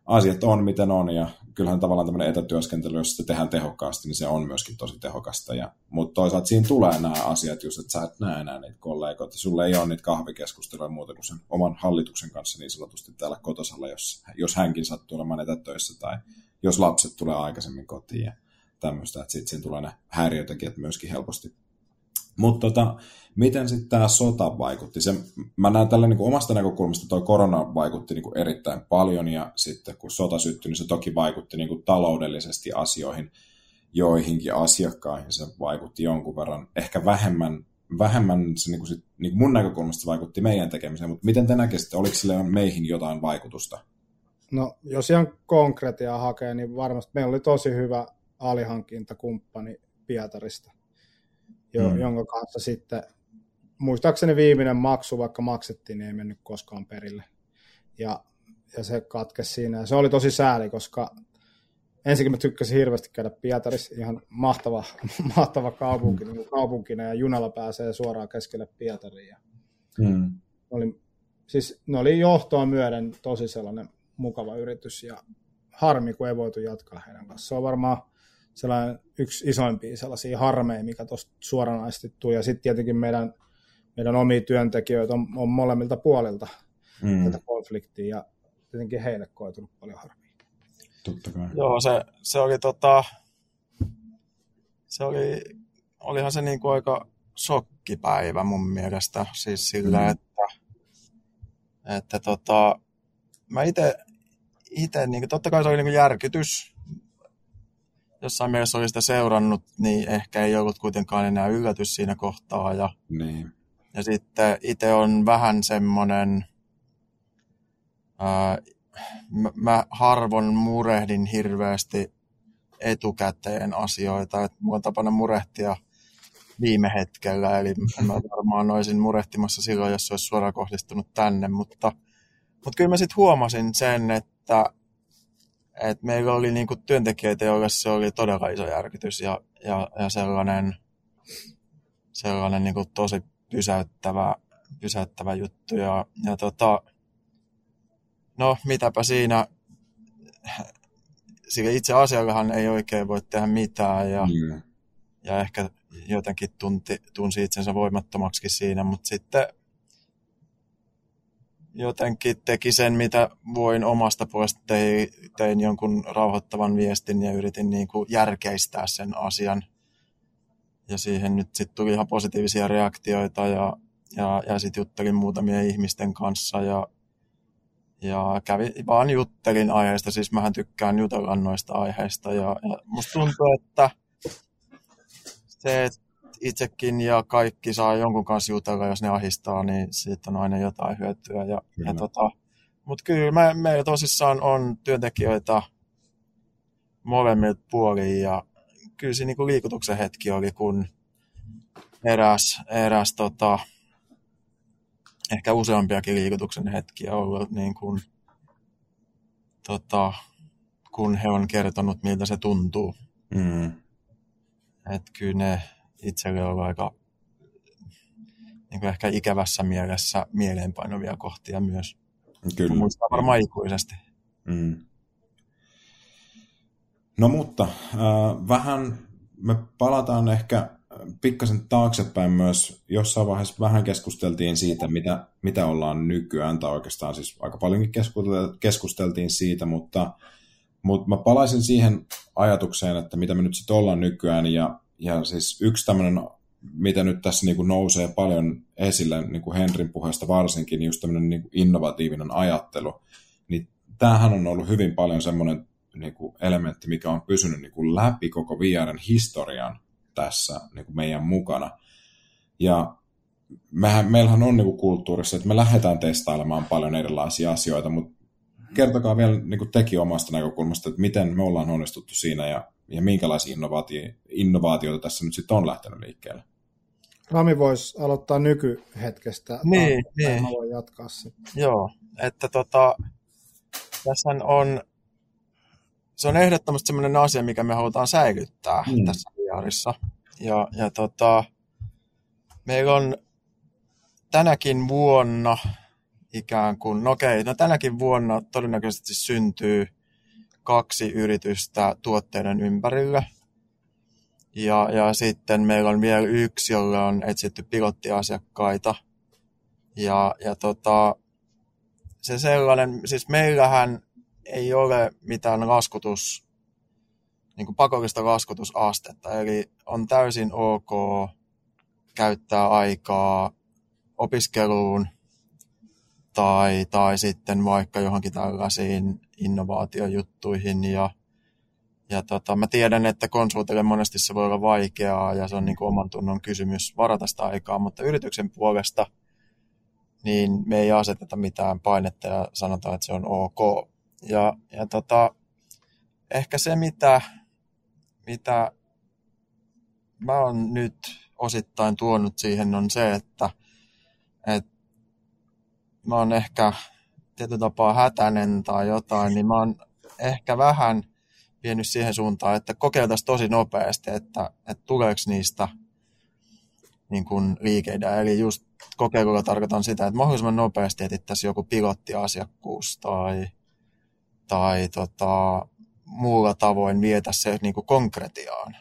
asiat on miten on, ja kyllähän tavallaan tämmöinen etätyöskentely, jos sitä tehdään tehokkaasti, niin se on myöskin tosi tehokasta. Ja, mutta toisaalta siinä tulee nämä asiat just, että sä et näe enää niitä kollegoita. Sulle ei ole niitä kahvikeskusteluja muuta kuin sen oman hallituksen kanssa niin sanotusti täällä kotosalla, jos, jos hänkin sattuu olemaan etätöissä tai jos lapset tulee aikaisemmin kotiin ja tämmöistä, että sitten siinä tulee ne häiriötekijät myöskin helposti mutta tota, miten sitten tämä sota vaikutti? Se, mä näen tällä niin omasta näkökulmasta, tuo korona vaikutti niin erittäin paljon, ja sitten kun sota syttyi, niin se toki vaikutti niin taloudellisesti asioihin, joihinkin asiakkaihin se vaikutti jonkun verran, ehkä vähemmän, vähemmän se niin kuin sit, niin kuin mun näkökulmasta vaikutti meidän tekemiseen, mutta miten te näkisitte, oliko sille meihin jotain vaikutusta? No, jos ihan konkreettia hakee, niin varmasti meillä oli tosi hyvä alihankintakumppani Pietarista jo, mm. jonka kanssa sitten muistaakseni viimeinen maksu, vaikka maksettiin, niin ei mennyt koskaan perille. Ja, ja se katkesi siinä. Ja se oli tosi sääli, koska ensinnäkin mä tykkäsin hirveästi käydä Pietarissa, ihan mahtava, <laughs> mahtava kaupunki, niin kaupunkina, ja junalla pääsee suoraan keskelle Pietariin. Ja mm. oli, siis ne oli johtoa myöden tosi sellainen mukava yritys, ja harmi, kun ei voitu jatkaa heidän kanssaan. Se on varmaan sellainen yksi isoimpia sellaisia harmeja, mikä tuosta suoranaisesti tuli. Ja sitten tietenkin meidän, meidän omia työntekijöitä on, on molemmilta puolilta mm. tätä konfliktia, ja tietenkin heille koitunut paljon harmia. Totta kai. Joo, se, se oli tota, se oli, olihan se niin kuin aika shokkipäivä mun mielestä, siis sillä, mm. että, että tota, mä itse, niin totta kai se oli niin järkytys, jossain mielessä oli sitä seurannut, niin ehkä ei ollut kuitenkaan enää yllätys siinä kohtaa. Ja, niin. ja sitten itse on vähän semmoinen, ää, mä, mä harvoin murehdin hirveästi etukäteen asioita. että mulla on tapana murehtia viime hetkellä, eli mä varmaan olisin murehtimassa silloin, jos se olisi suoraan kohdistunut tänne, mutta, mutta kyllä mä sitten huomasin sen, että et meillä oli niinku työntekijöitä, joille se oli todella iso järkytys ja, ja, ja sellainen, sellainen niinku tosi pysäyttävä, pysäyttävä juttu. Ja, ja tota, no mitäpä siinä, sillä itse asiallahan ei oikein voi tehdä mitään ja, mm. ja ehkä jotenkin tunti, tunsi itsensä voimattomaksi siinä, mutta sitten jotenkin teki sen, mitä voin omasta puolesta. Tein, tein jonkun rauhoittavan viestin ja yritin niin kuin järkeistää sen asian. Ja siihen nyt sitten tuli ihan positiivisia reaktioita ja, ja, ja sitten juttelin muutamien ihmisten kanssa ja, ja kävin, vaan juttelin aiheesta. Siis mähän tykkään jutella noista aiheista ja, ja musta tuntuu, että se, että itsekin ja kaikki saa jonkun kanssa jutella, jos ne ahistaa, niin siitä on aina jotain hyötyä. Ja, ja tota, Mutta kyllä me, meillä tosissaan on työntekijöitä molemmilta puoliin ja kyllä se niinku liikutuksen hetki oli, kun eräs, eräs tota, ehkä useampiakin liikutuksen hetkiä ollut, niin kun, tota, kun he on kertonut, miltä se tuntuu. Mm. Että kyllä ne, itselle ollut aika niin kuin ehkä ikävässä mielessä mieleenpainovia kohtia myös. Kyllä. Muistaa varmaan ikuisesti. Mm. No mutta äh, vähän me palataan ehkä pikkasen taaksepäin myös. Jossain vaiheessa vähän keskusteltiin siitä, mitä, mitä ollaan nykyään, tai oikeastaan siis aika paljonkin keskusteltiin siitä, mutta, mutta mä palaisin siihen ajatukseen, että mitä me nyt sitten ollaan nykyään, ja ja siis yksi tämmöinen, mitä nyt tässä niin kuin nousee paljon esille niin kuin Henrin puheesta varsinkin, niin just tämmöinen niin kuin innovatiivinen ajattelu, niin tämähän on ollut hyvin paljon semmoinen niin kuin elementti, mikä on pysynyt niin kuin läpi koko VRn historian tässä niin kuin meidän mukana. Ja mehän, meillähän on niin kulttuurissa, että me lähdetään testailemaan paljon erilaisia asioita, mutta kertokaa vielä niin teki omasta näkökulmasta, että miten me ollaan onnistuttu siinä ja, ja minkälaisia innovaatio, innovaatioita tässä nyt sitten on lähtenyt liikkeelle. Rami voisi aloittaa nykyhetkestä. Niin, tai, niin. Mä voin jatkaa sitten. Joo, että tota, tässä on, se on ehdottomasti sellainen asia, mikä me halutaan säilyttää mm. tässä VRissa. Ja, ja tota, meillä on tänäkin vuonna ikään kuin, no okei, no tänäkin vuonna todennäköisesti syntyy kaksi yritystä tuotteiden ympärillä. Ja, ja sitten meillä on vielä yksi, jolla on etsitty pilottiasiakkaita. Ja, ja tota, se sellainen, siis meillähän ei ole mitään laskutus, niin kuin pakollista laskutusastetta, eli on täysin ok käyttää aikaa opiskeluun tai, tai sitten vaikka johonkin tällaisiin innovaatiojuttuihin ja, ja tota, mä tiedän, että konsultille monesti se voi olla vaikeaa ja se on niin kuin oman tunnon kysymys varata sitä aikaa, mutta yrityksen puolesta niin me ei aseteta mitään painetta ja sanotaan, että se on ok. Ja, ja tota, ehkä se, mitä, mitä mä oon nyt osittain tuonut siihen, on se, että, että mä oon ehkä tietyllä tapaa hätäinen tai jotain, niin mä oon ehkä vähän vienyt siihen suuntaan, että kokeiltaisiin tosi nopeasti, että, että tuleeko niistä niin kuin liikeitä. Eli just kokeilulla tarkoitan sitä, että mahdollisimman nopeasti etittäisiin joku pilottiasiakkuus tai, tai tota, muulla tavoin vietä se niin kuin konkretiaan.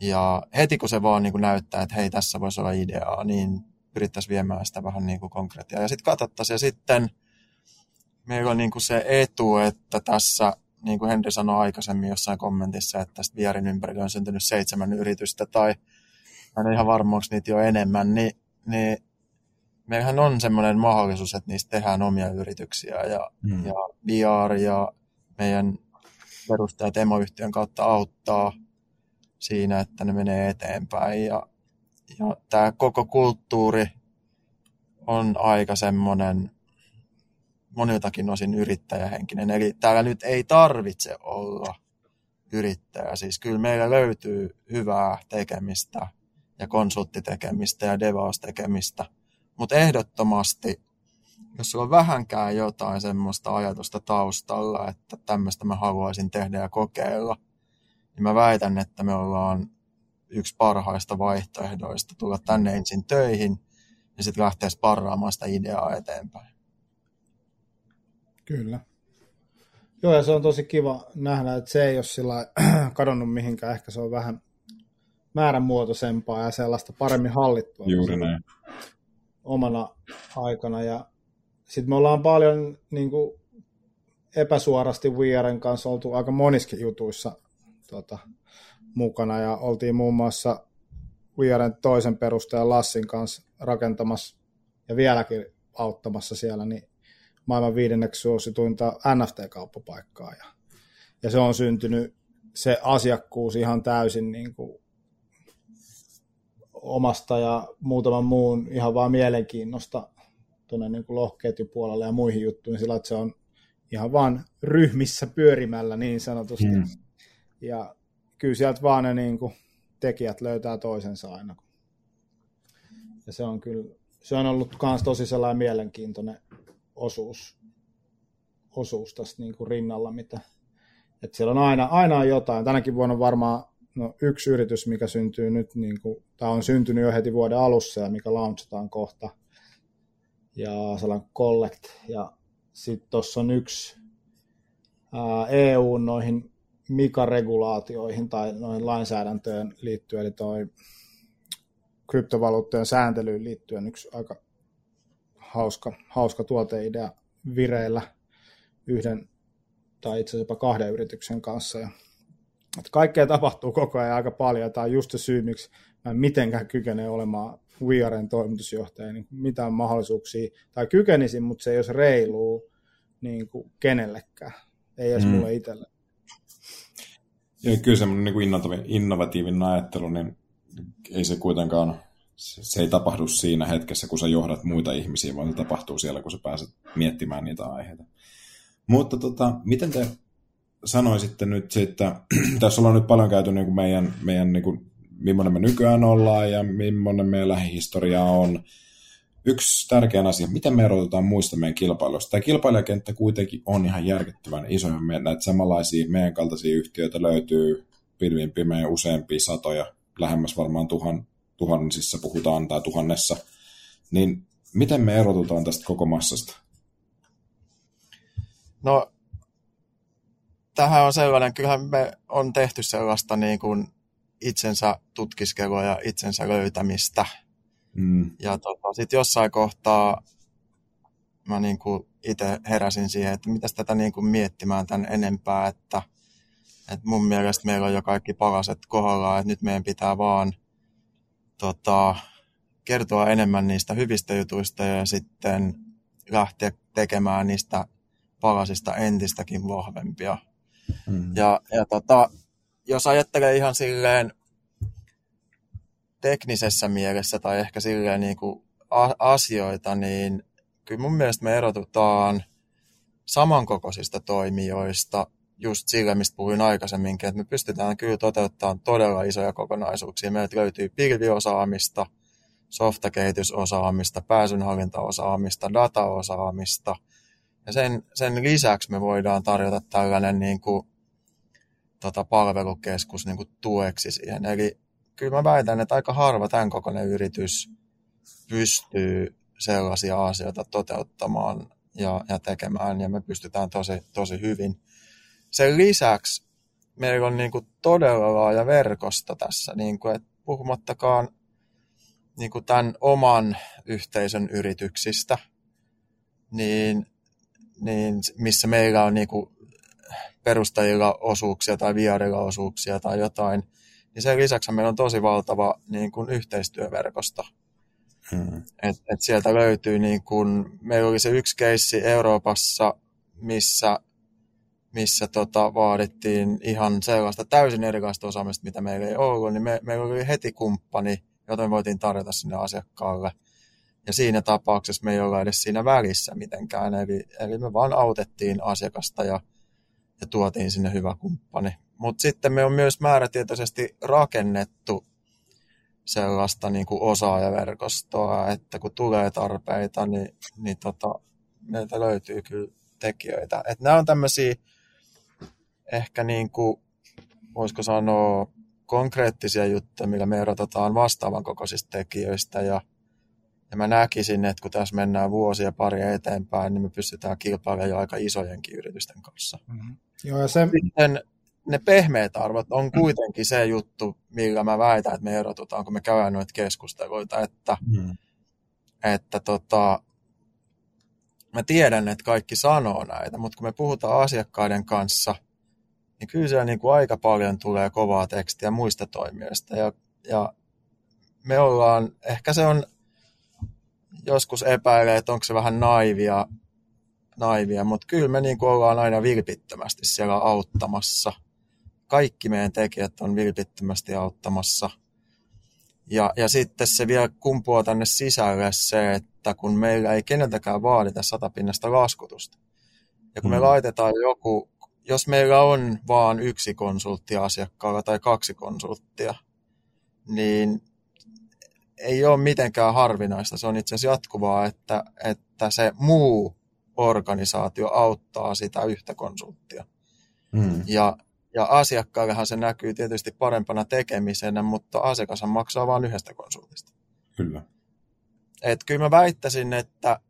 Ja heti kun se vaan niin kuin näyttää, että hei, tässä voisi olla ideaa, niin pyrittäisiin viemään sitä vähän niin kuin konkretiaa. Ja sitten katsottaisiin, ja sitten meillä on niin kuin se etu, että tässä, niin kuin Henri sanoi aikaisemmin jossain kommentissa, että tästä Vierin ympärillä on syntynyt seitsemän yritystä, tai en ihan varma, onko niitä jo enemmän, niin, niin meillähän on semmoinen mahdollisuus, että niistä tehdään omia yrityksiä, ja, hmm. ja VR ja meidän perustajat emoyhtiön kautta auttaa siinä, että ne menee eteenpäin, ja ja tämä koko kulttuuri on aika semmoinen moniltakin osin yrittäjähenkinen. Eli täällä nyt ei tarvitse olla yrittäjä. Siis kyllä meillä löytyy hyvää tekemistä ja konsulttitekemistä ja devaus-tekemistä. Mutta ehdottomasti, jos sulla on vähänkään jotain semmoista ajatusta taustalla, että tämmöistä mä haluaisin tehdä ja kokeilla, niin mä väitän, että me ollaan yksi parhaista vaihtoehdoista tulla tänne ensin töihin ja sitten lähteä sparraamaan sitä ideaa eteenpäin. Kyllä. Joo, ja se on tosi kiva nähdä, että se ei ole sillä <clears throat> kadonnut mihinkään. Ehkä se on vähän määränmuotoisempaa ja sellaista paremmin hallittua. Juuri näin. Omana aikana. Ja sitten me ollaan paljon niin kuin, epäsuorasti VRn kanssa oltu aika moniskin jutuissa tota, mukana ja oltiin muun muassa Viaren toisen perustajan Lassin kanssa rakentamassa ja vieläkin auttamassa siellä niin maailman viidenneksi suosituinta NFT-kauppapaikkaa. Ja, ja se on syntynyt se asiakkuus ihan täysin niin kuin omasta ja muutaman muun ihan vaan mielenkiinnosta tuonne niin kuin ja muihin juttuihin sillä, että se on ihan vaan ryhmissä pyörimällä niin sanotusti. Hmm. Ja kyllä sieltä vaan ne niin kuin, tekijät löytää toisensa aina. Ja se on kyllä, se on ollut myös tosi sellainen mielenkiintoinen osuus, osuus tästä niin kuin rinnalla, mitä, että siellä on aina, aina on jotain. Tänäkin vuonna on varmaan no, yksi yritys, mikä syntyy nyt, niin kuin, tai on syntynyt jo heti vuoden alussa ja mikä launchataan kohta. Ja sellainen Collect. Ja sitten tuossa on yksi ää, EU noihin Mika-regulaatioihin tai noihin lainsäädäntöön liittyen, eli toi kryptovaluuttojen sääntelyyn liittyen yksi aika hauska, hauska tuoteidea vireillä yhden tai itse asiassa jopa kahden yrityksen kanssa. Ja, että kaikkea tapahtuu koko ajan aika paljon. Tämä on just se syy, miksi mä en mitenkään kykene olemaan VRn toimitusjohtaja, niin mitään mahdollisuuksia, tai kykenisin, mutta se ei olisi reilua niin kuin kenellekään, ei edes mm. mulle itselle. Ja kyllä semmoinen niin innovatiivinen ajattelu, niin ei se kuitenkaan se ei tapahdu siinä hetkessä, kun sä johdat muita ihmisiä, vaan se tapahtuu siellä, kun sä pääset miettimään niitä aiheita. Mutta tota, miten te sanoisitte nyt, että <clears throat> tässä ollaan nyt paljon käyty niin kuin meidän, meidän niin kuin, millainen me nykyään ollaan ja millainen meidän lähihistoria on. Yksi tärkeä asia, miten me erotetaan muista meidän kilpailuista. Tämä kilpailijakenttä kuitenkin on ihan järkyttävän iso. Näitä samanlaisia meidän kaltaisia yhtiöitä löytyy pilvin pimeä useampia satoja, lähemmäs varmaan tuhan, tuhansissa puhutaan tai tuhannessa. Niin miten me erotutaan tästä koko massasta? No tähän on sellainen, kyllähän me on tehty sellaista niin kuin itsensä tutkiskelua ja itsensä löytämistä. Mm. Ja tota, sitten jossain kohtaa mä niin kuin itse heräsin siihen, että mitäs tätä niin kuin miettimään tämän enempää, että, että mun mielestä meillä on jo kaikki palaset kohdallaan, että nyt meidän pitää vaan tota, kertoa enemmän niistä hyvistä jutuista ja sitten lähteä tekemään niistä palasista entistäkin vahvempia. Mm. Ja, ja tota, jos ajattelee ihan silleen teknisessä mielessä tai ehkä silleen niin kuin asioita, niin kyllä mun mielestä me erotutaan samankokoisista toimijoista just sillä, mistä puhuin aikaisemminkin, että me pystytään kyllä toteuttamaan todella isoja kokonaisuuksia. Meiltä löytyy pilviosaamista, softakehitysosaamista, pääsynhallintaosaamista, dataosaamista. Ja sen, sen lisäksi me voidaan tarjota tällainen niin kuin tota, palvelukeskus niin kuin tueksi siihen. Eli kyllä mä väitän, että aika harva tämän kokoinen yritys pystyy sellaisia asioita toteuttamaan ja, ja tekemään, ja me pystytään tosi, tosi hyvin. Sen lisäksi meillä on niin kuin todella laaja verkosto tässä, niin kuin, että puhumattakaan niin kuin tämän oman yhteisön yrityksistä, niin, niin missä meillä on niin kuin perustajilla osuuksia tai viarilla osuuksia tai jotain, niin sen lisäksi meillä on tosi valtava niin kuin yhteistyöverkosto. Hmm. Et, et sieltä löytyy, niin kuin, meillä oli se yksi keissi Euroopassa, missä, missä tota, vaadittiin ihan sellaista täysin erilaista osaamista, mitä meillä ei ollut, niin me, meillä oli heti kumppani, jota me voitiin tarjota sinne asiakkaalle. Ja siinä tapauksessa me ei olla edes siinä välissä mitenkään, eli, eli me vaan autettiin asiakasta ja ja tuotiin sinne hyvä kumppani. Mutta sitten me on myös määrätietoisesti rakennettu sellaista niin kuin osaajaverkostoa, että kun tulee tarpeita, niin, niin tota, meiltä löytyy kyllä tekijöitä. Et nämä on tämmöisiä ehkä niin kuin, voisiko sanoa, konkreettisia juttuja, millä me erotetaan vastaavan kokoisista tekijöistä ja ja mä näkisin, että kun tässä mennään vuosia pari eteenpäin, niin me pystytään kilpailemaan jo aika isojenkin yritysten kanssa. Mm-hmm. Joo, ja se... Sitten ne pehmeät arvot on kuitenkin se juttu, millä mä väitän, että me erotutaan, kun me käydään noita keskusteluita, että, mm. että tota, mä tiedän, että kaikki sanoo näitä, mutta kun me puhutaan asiakkaiden kanssa, niin kyllä siellä niin kuin aika paljon tulee kovaa tekstiä muista toimijoista. Ja, ja me ollaan, ehkä se on joskus epäilee, että onko se vähän naivia, naivia mutta kyllä me niin kuin ollaan aina vilpittömästi siellä auttamassa. Kaikki meidän tekijät on vilpittömästi auttamassa. Ja, ja sitten se vielä kumpuaa tänne sisälle se, että kun meillä ei keneltäkään vaadita satapinnasta laskutusta. Ja kun mm. me laitetaan joku, jos meillä on vaan yksi konsultti asiakkaalla tai kaksi konsulttia, niin ei ole mitenkään harvinaista. Se on itse asiassa jatkuvaa, että, että se muu organisaatio auttaa sitä yhtä konsulttia. Mm. Ja, ja asiakkaallehan se näkyy tietysti parempana tekemisenä, mutta asiakas maksaa vain yhdestä konsultista. Kyllä. Et kyllä mä väittäisin, että,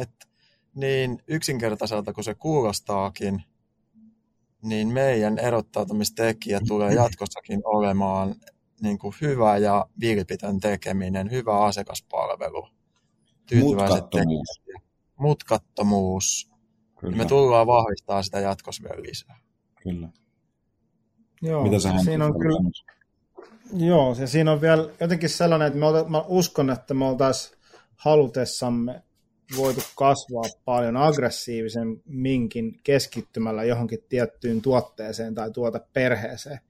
että niin yksinkertaiselta kuin se kuulostaakin, niin meidän erottautumistekijä tulee <clears throat> jatkossakin olemaan niin kuin hyvä ja vilpitön tekeminen, hyvä asiakaspalvelu, Mutkattomuus. Mutkattomuus. Kyllä. Me tullaan vahvistaa sitä jatkossa vielä lisää. Kyllä. Joo, Mitä sä siinä on kyllä, Joo, ja siinä on vielä jotenkin sellainen, että me olta, mä uskon, että me oltaisiin halutessamme voitu kasvaa paljon aggressiivisen minkin keskittymällä johonkin tiettyyn tuotteeseen tai tuoteperheeseen.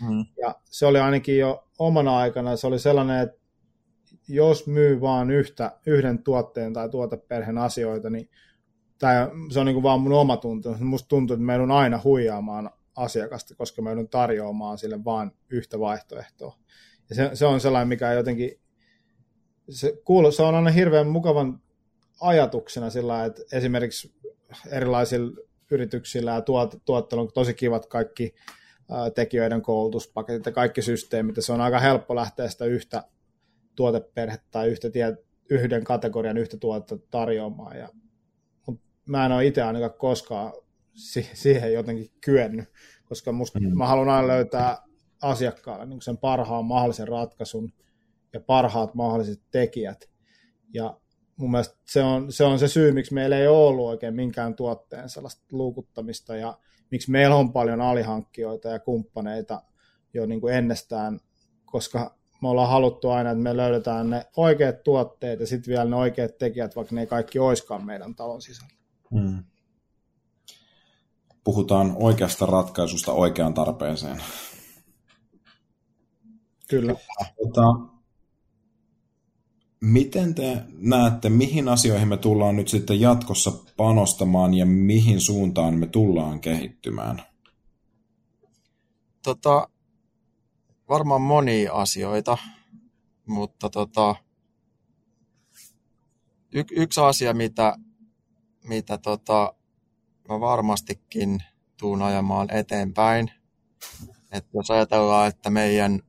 Mm. Ja se oli ainakin jo omana aikana, se oli sellainen, että jos myy vaan yhtä, yhden tuotteen tai tuoteperheen asioita, niin tai se on niin kuin vaan mun oma tuntu. Musta tuntuu, että meidän on aina huijaamaan asiakasta, koska me on tarjoamaan sille vain yhtä vaihtoehtoa. Ja se, se on sellainen, mikä jotenkin, se, kuulu, se on aina hirveän mukavan ajatuksena sillä, että esimerkiksi erilaisilla yrityksillä ja tuot, tuottelu on tosi kivat kaikki tekijöiden koulutuspaketit ja kaikki systeemit, ja se on aika helppo lähteä sitä yhtä tuoteperhettä tai yhtä tie, yhden kategorian yhtä tuotetta tarjoamaan, ja mä en ole itse ainakaan koskaan si- siihen jotenkin kyennyt, koska musta, mm. mä haluan aina löytää asiakkaalle niin sen parhaan mahdollisen ratkaisun ja parhaat mahdolliset tekijät. Ja mun mielestä se on, se on se syy, miksi meillä ei ole ollut oikein minkään tuotteen sellaista luukuttamista ja miksi meillä on paljon alihankkijoita ja kumppaneita jo niin kuin ennestään, koska me ollaan haluttu aina, että me löydetään ne oikeat tuotteet ja sitten vielä ne oikeat tekijät, vaikka ne ei kaikki oiskaan meidän talon sisällä. Hmm. Puhutaan oikeasta ratkaisusta oikeaan tarpeeseen. Kyllä. Tota, miten te näette, mihin asioihin me tullaan nyt sitten jatkossa panostamaan ja mihin suuntaan me tullaan kehittymään? Tota, varmaan monia asioita, mutta tota, y- yksi asia, mitä mitä tota, mä varmastikin tuun ajamaan eteenpäin. Että jos ajatellaan, että meidän,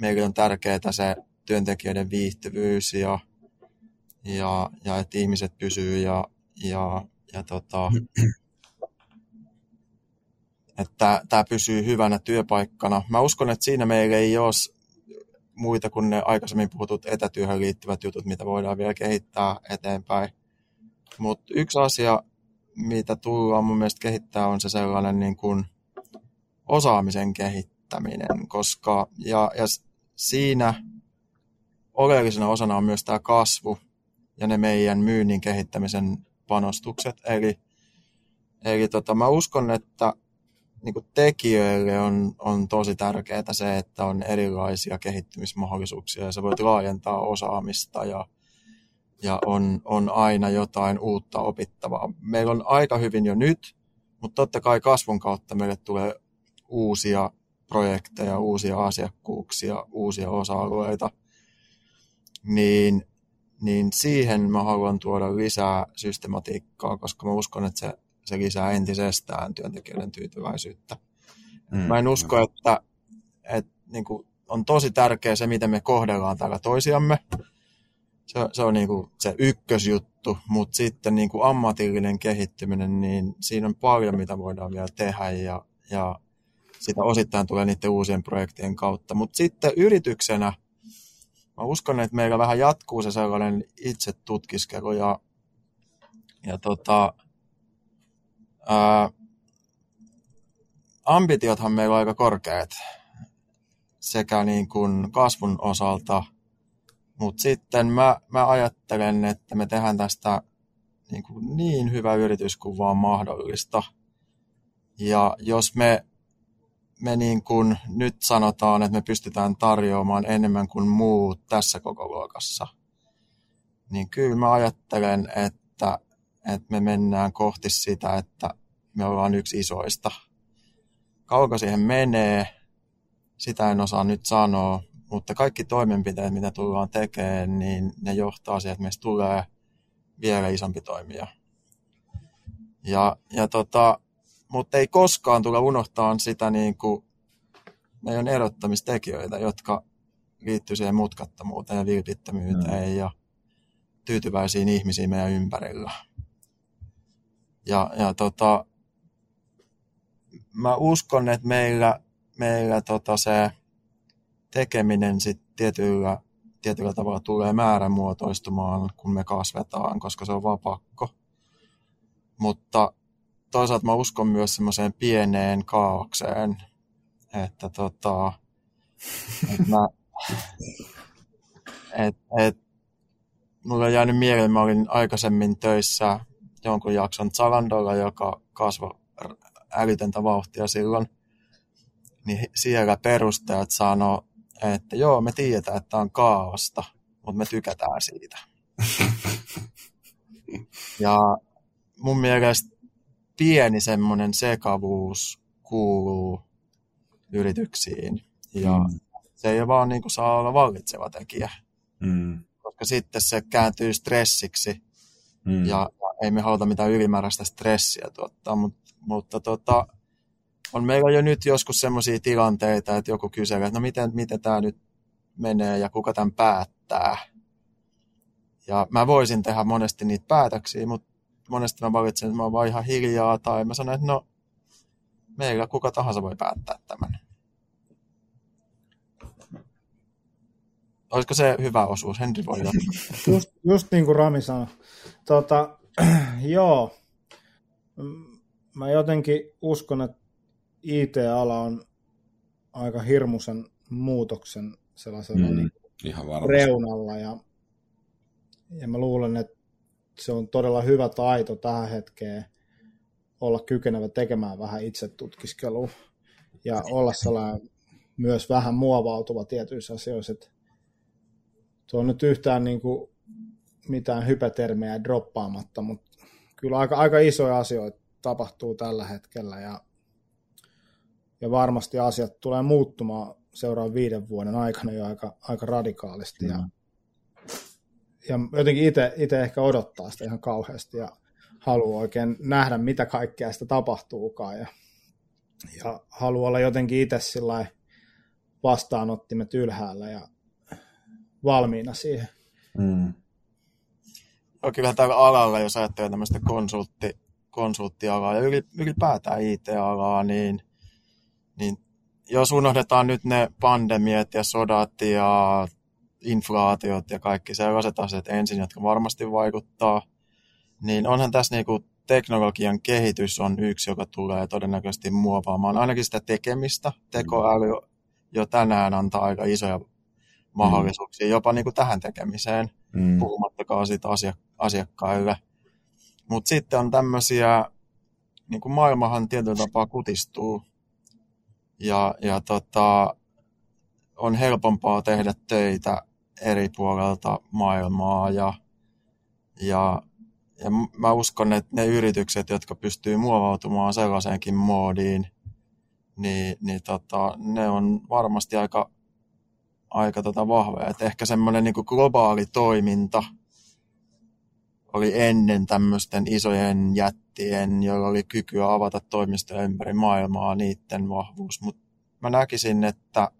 meillä on tärkeää se työntekijöiden viihtyvyys ja, ja, ja että ihmiset pysyy ja, ja, ja tota, että tämä pysyy hyvänä työpaikkana. Mä uskon, että siinä meillä ei ole muita kuin ne aikaisemmin puhutut etätyöhön liittyvät jutut, mitä voidaan vielä kehittää eteenpäin. Mutta yksi asia, mitä tullaan mun mielestä kehittää, on se sellainen niin kuin osaamisen kehittäminen, koska ja, ja siinä oleellisena osana on myös tämä kasvu ja ne meidän myynnin kehittämisen panostukset. Eli, eli tota, mä uskon, että niin kuin tekijöille on, on tosi tärkeää se, että on erilaisia kehittymismahdollisuuksia ja sä voit laajentaa osaamista ja ja on, on aina jotain uutta opittavaa. Meillä on aika hyvin jo nyt, mutta totta kai kasvun kautta meille tulee uusia projekteja, uusia asiakkuuksia, uusia osa-alueita, niin, niin siihen mä haluan tuoda lisää systematiikkaa, koska mä uskon, että se, se lisää entisestään työntekijöiden tyytyväisyyttä. Mm, mä en usko, että, että niin kuin, on tosi tärkeää se, miten me kohdellaan täällä toisiamme, se, se on niin kuin se ykkösjuttu, mutta sitten niin kuin ammatillinen kehittyminen, niin siinä on paljon, mitä voidaan vielä tehdä ja, ja sitä osittain tulee niiden uusien projektien kautta. Mutta sitten yrityksenä, mä uskon, että meillä vähän jatkuu se sellainen itse tutkiskelu ja, ja tota, ää, ambitiothan meillä on aika korkeat sekä niin kuin kasvun osalta – mutta sitten mä, mä ajattelen, että me tehdään tästä niin, kuin niin hyvä yritys kuin vaan mahdollista. Ja jos me, me niin kuin nyt sanotaan, että me pystytään tarjoamaan enemmän kuin muut tässä koko luokassa, niin kyllä mä ajattelen, että, että me mennään kohti sitä, että me ollaan yksi isoista. Kauko siihen menee, sitä en osaa nyt sanoa, mutta kaikki toimenpiteet, mitä tullaan tekemään, niin ne johtaa siihen, että meistä tulee vielä isompi toimija. Ja, ja tota, mutta ei koskaan tule unohtaa sitä niin kuin meidän erottamistekijöitä, jotka liittyy siihen mutkattomuuteen ja vilpittömyyteen mm. ja tyytyväisiin ihmisiin meidän ympärillä. Ja, ja tota, mä uskon, että meillä, meillä tota se tekeminen sit tietyllä, tietyllä tavalla tulee määrämuotoistumaan, kun me kasvetaan, koska se on vaan pakko. Mutta toisaalta mä uskon myös semmoiseen pieneen kaaukseen, että tota, et mä, <laughs> et, et, mulla on jäänyt mieleen, mä olin aikaisemmin töissä jonkun jakson Zalandolla, joka kasvoi älytöntä vauhtia silloin niin siellä perustajat sanoo, että joo, me tiedetään, että on kaaosta, mutta me tykätään siitä. <laughs> ja mun mielestä pieni semmoinen sekavuus kuuluu yrityksiin. Ja mm. se ei vaan niin kuin saa olla vallitseva tekijä. Mm. Koska sitten se kääntyy stressiksi. Mm. Ja, ja ei me haluta mitään ylimääräistä stressiä tuottaa. Mut, mutta tota, on meillä jo nyt joskus semmoisia tilanteita, että joku kysyy, että no miten, miten tämä nyt menee ja kuka tämän päättää. Ja mä voisin tehdä monesti niitä päätöksiä, mutta monesti mä valitsen, että mä oon vaan ihan hiljaa, tai mä sanon, että no, meillä kuka tahansa voi päättää tämän. Olisiko se hyvä osuus? Henri voi <laughs> just, just niin kuin Rami sanoi. Tota, <clears throat> joo, mä jotenkin uskon, että IT-ala on aika hirmuisen muutoksen sellaisella mm, niin ihan reunalla ja, ja mä luulen, että se on todella hyvä taito tähän hetkeen olla kykenevä tekemään vähän itsetutkiskelua ja olla sellainen myös vähän muovautuva tietyissä asioissa. Että tuo on nyt yhtään niin kuin mitään hypätermejä droppaamatta, mutta kyllä aika, aika isoja asioita tapahtuu tällä hetkellä ja, ja varmasti asiat tulee muuttumaan seuraavan viiden vuoden aikana jo aika, aika radikaalisti. Mm. Ja ja jotenkin itse ehkä odottaa sitä ihan kauheasti ja haluaa oikein nähdä, mitä kaikkea sitä tapahtuukaan. Ja, ja haluaa olla jotenkin itse sillä vastaanottimet ylhäällä ja valmiina siihen. Mm. No kyllähän tällä alalla, jos ajattelee tämmöistä konsultti, konsulttialaa ja ylipäätään IT-alaa, niin, niin jos unohdetaan nyt ne pandemiat ja sodat ja inflaatiot ja kaikki sellaiset asiat ensin, jotka varmasti vaikuttaa, niin onhan tässä niinku teknologian kehitys on yksi, joka tulee todennäköisesti muovaamaan ainakin sitä tekemistä. Tekoäly jo tänään antaa aika isoja mahdollisuuksia jopa niin kuin tähän tekemiseen, mm. puhumattakaan siitä asiakkaille. Mutta sitten on tämmöisiä, niin kuin maailmahan tietyllä tapaa kutistuu ja, ja tota, on helpompaa tehdä töitä eri puolelta maailmaa ja, ja, ja mä uskon, että ne yritykset, jotka pystyy muovautumaan sellaiseenkin moodiin, niin, niin tota, ne on varmasti aika, aika tota vahvoja. Ehkä semmoinen niin globaali toiminta oli ennen tämmöisten isojen jättien, joilla oli kykyä avata toimistoja ympäri maailmaa, niiden vahvuus. Mutta mä näkisin, että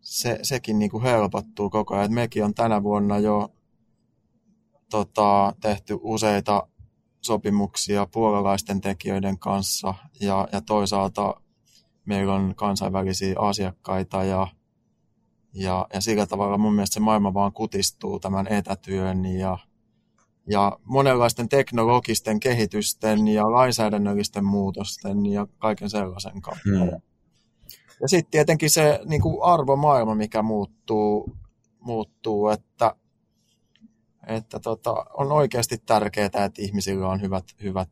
se, sekin niin kuin helpottuu koko ajan. Et mekin on tänä vuonna jo tota, tehty useita sopimuksia puolalaisten tekijöiden kanssa ja, ja toisaalta meillä on kansainvälisiä asiakkaita ja, ja, ja sillä tavalla mun mielestä se maailma vaan kutistuu tämän etätyön ja, ja monenlaisten teknologisten kehitysten ja lainsäädännöllisten muutosten ja kaiken sellaisen kautta. Hmm. Ja sitten tietenkin se niin kuin arvomaailma, mikä muuttuu, muuttuu että, että tota, on oikeasti tärkeää, että ihmisillä on hyvät, hyvät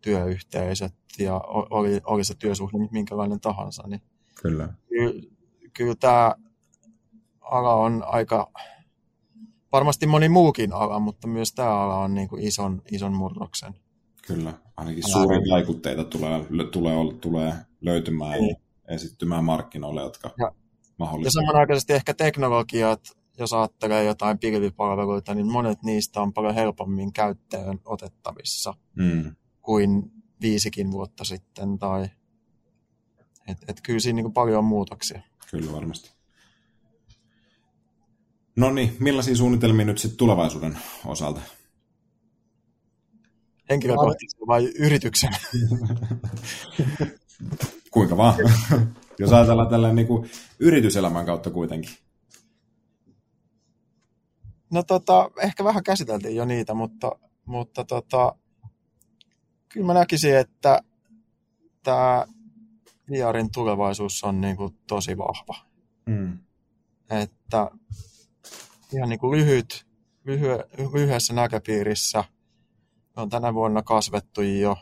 työyhteisöt ja oli, oli se työsuhde minkälainen tahansa. Niin kyllä. Kyllä, kyllä tämä ala on aika, varmasti moni muukin ala, mutta myös tämä ala on niin kuin ison, ison murroksen. Kyllä, ainakin suuria vaikutteita tulee, tulee, tulee löytymään. Niin esittymään markkinoille, jotka ja, mahdollisesti... Ja samanaikaisesti ehkä teknologiat, jos ajattelee jotain pilvipalveluita, niin monet niistä on paljon helpommin käyttöön otettavissa mm. kuin viisikin vuotta sitten. Tai... Et, et kyllä siinä niin paljon on muutoksia. Kyllä varmasti. No niin, millaisia suunnitelmia nyt sitten tulevaisuuden osalta? Henkilökohtaisesti vai yrityksen? <laughs> kuinka vaan. Jos ajatellaan tällä niin kuin yrityselämän kautta kuitenkin. No tota, ehkä vähän käsiteltiin jo niitä, mutta, mutta tota, kyllä mä näkisin, että tämä VRin tulevaisuus on niin kuin tosi vahva. Mm. Että ihan niin kuin lyhyt, lyhy, lyhyessä näköpiirissä on tänä vuonna kasvettu jo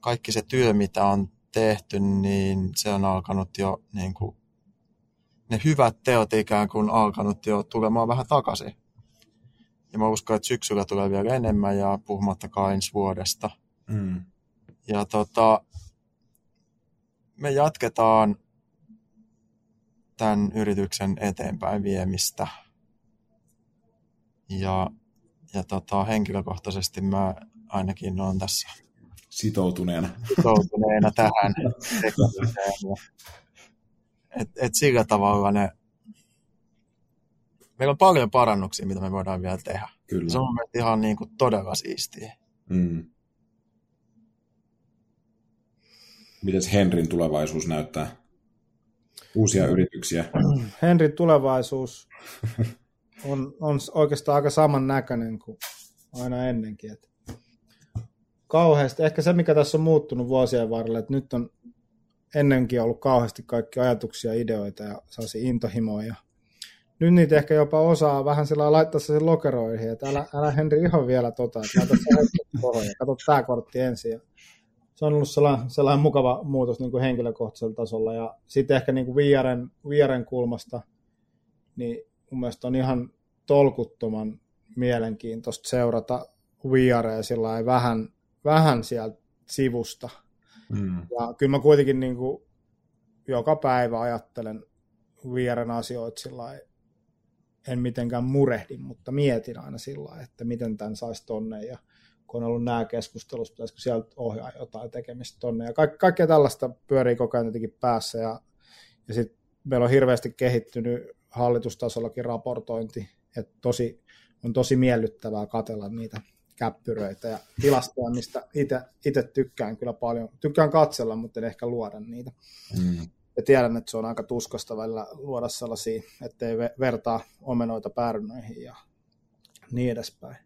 kaikki se työ, mitä on tehty, niin se on alkanut jo niin kuin, ne hyvät teot ikään kuin alkanut jo tulemaan vähän takaisin. Ja mä uskon, että syksyllä tulee vielä enemmän ja puhumattakaan ensi vuodesta. Mm. Ja tota, me jatketaan tämän yrityksen eteenpäin viemistä. Ja, ja tota, henkilökohtaisesti mä ainakin olen tässä sitoutuneena, sitoutuneena <laughs> tähän et, et sillä tavalla ne, meillä on paljon parannuksia, mitä me voidaan vielä tehdä. Kyllä. Se on ihan niin kuin todella siistiä. Mm. Miten Henrin tulevaisuus näyttää? Uusia yrityksiä? Henrin tulevaisuus <laughs> on, on oikeastaan aika saman näköinen kuin aina ennenkin. Että kauheasti, ehkä se mikä tässä on muuttunut vuosien varrella, että nyt on ennenkin ollut kauheasti kaikki ajatuksia, ideoita ja saasi intohimoja. Nyt niitä ehkä jopa osaa vähän sillä laittaa sen lokeroihin, että älä, älä Henri ihan vielä tota, että se katso tämä kortti ensin. Ja se on ollut sellainen, sellainen mukava muutos niin kuin henkilökohtaisella tasolla. Ja sitten ehkä niin kuin VRn, VRn kulmasta, niin mun mielestä on ihan tolkuttoman mielenkiintoista seurata VRa sillä vähän, vähän sieltä sivusta. Mm. Ja kyllä mä kuitenkin niin kuin joka päivä ajattelen VRn asioita sillä en mitenkään murehdi, mutta mietin aina sillä että miten tämän saisi tonne ja kun on ollut nämä keskustelut, pitäisikö sieltä ohjaa jotain tekemistä tonne. Ja kaik- kaikkea tällaista pyörii koko ajan jotenkin päässä. Ja, ja sitten meillä on hirveästi kehittynyt hallitustasollakin raportointi, että tosi, on tosi miellyttävää katella niitä käppyröitä ja tilastoja, mistä itse tykkään kyllä paljon. Tykkään katsella, mutta en ehkä luoda niitä. Mm. Ja tiedän, että se on aika tuskasta välillä luoda sellaisia, ettei vertaa omenoita päärynöihin ja niin edespäin.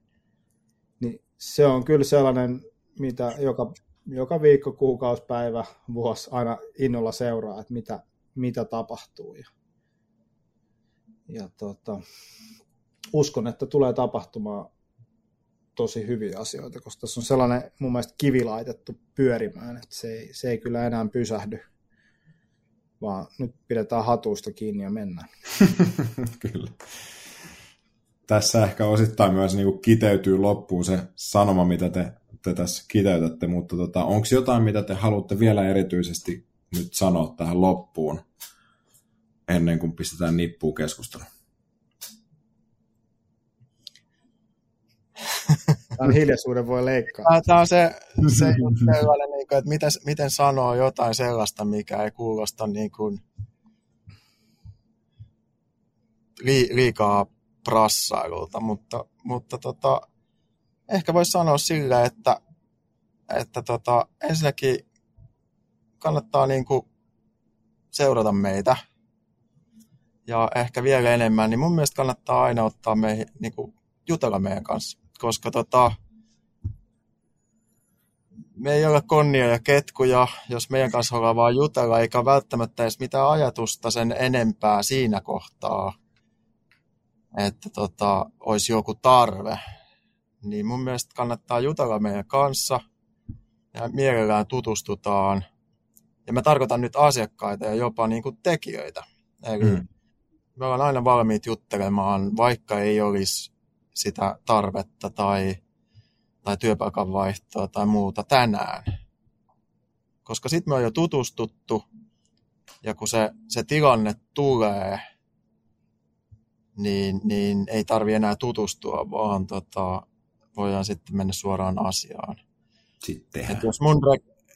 Niin se on kyllä sellainen, mitä joka, joka viikko, kuukausi, päivä, vuosi aina innolla seuraa, että mitä, mitä tapahtuu. Ja, ja tota, uskon, että tulee tapahtumaan tosi hyviä asioita, koska tässä on sellainen mun mielestä kivi laitettu pyörimään, että se ei, se ei kyllä enää pysähdy, vaan nyt pidetään hatuista kiinni ja mennään. <laughs> kyllä tässä ehkä osittain myös niin kuin kiteytyy loppuun se sanoma, mitä te, te tässä kiteytätte, mutta tota, onko jotain, mitä te haluatte vielä erityisesti nyt sanoa tähän loppuun, ennen kuin pistetään nippuun keskustelua? Tämä hiljaisuuden voi leikkaa. Tämä on se, se sellainen, niin että miten, miten sanoo jotain sellaista, mikä ei kuulosta niin kuin liikaa prassailulta, mutta, mutta tota, ehkä voisi sanoa sillä, että, että tota, ensinnäkin kannattaa niin kuin seurata meitä ja ehkä vielä enemmän, niin mun mielestä kannattaa aina ottaa meihin, niin kuin jutella meidän kanssa, koska tota, me ei ole konnia ja ketkuja, jos meidän kanssa ollaan vaan jutella, eikä välttämättä edes mitään ajatusta sen enempää siinä kohtaa että tota, olisi joku tarve, niin mun mielestä kannattaa jutella meidän kanssa ja mielellään tutustutaan. Ja mä tarkoitan nyt asiakkaita ja jopa niin kuin tekijöitä. Eli mm. Me ollaan aina valmiit juttelemaan, vaikka ei olisi sitä tarvetta tai, tai työpaikan vaihtoa tai muuta tänään. Koska sitten me on jo tutustuttu ja kun se, se tilanne tulee, niin, niin ei tarvi enää tutustua, vaan tota, voidaan sitten mennä suoraan asiaan. Sitten Et jos, mun,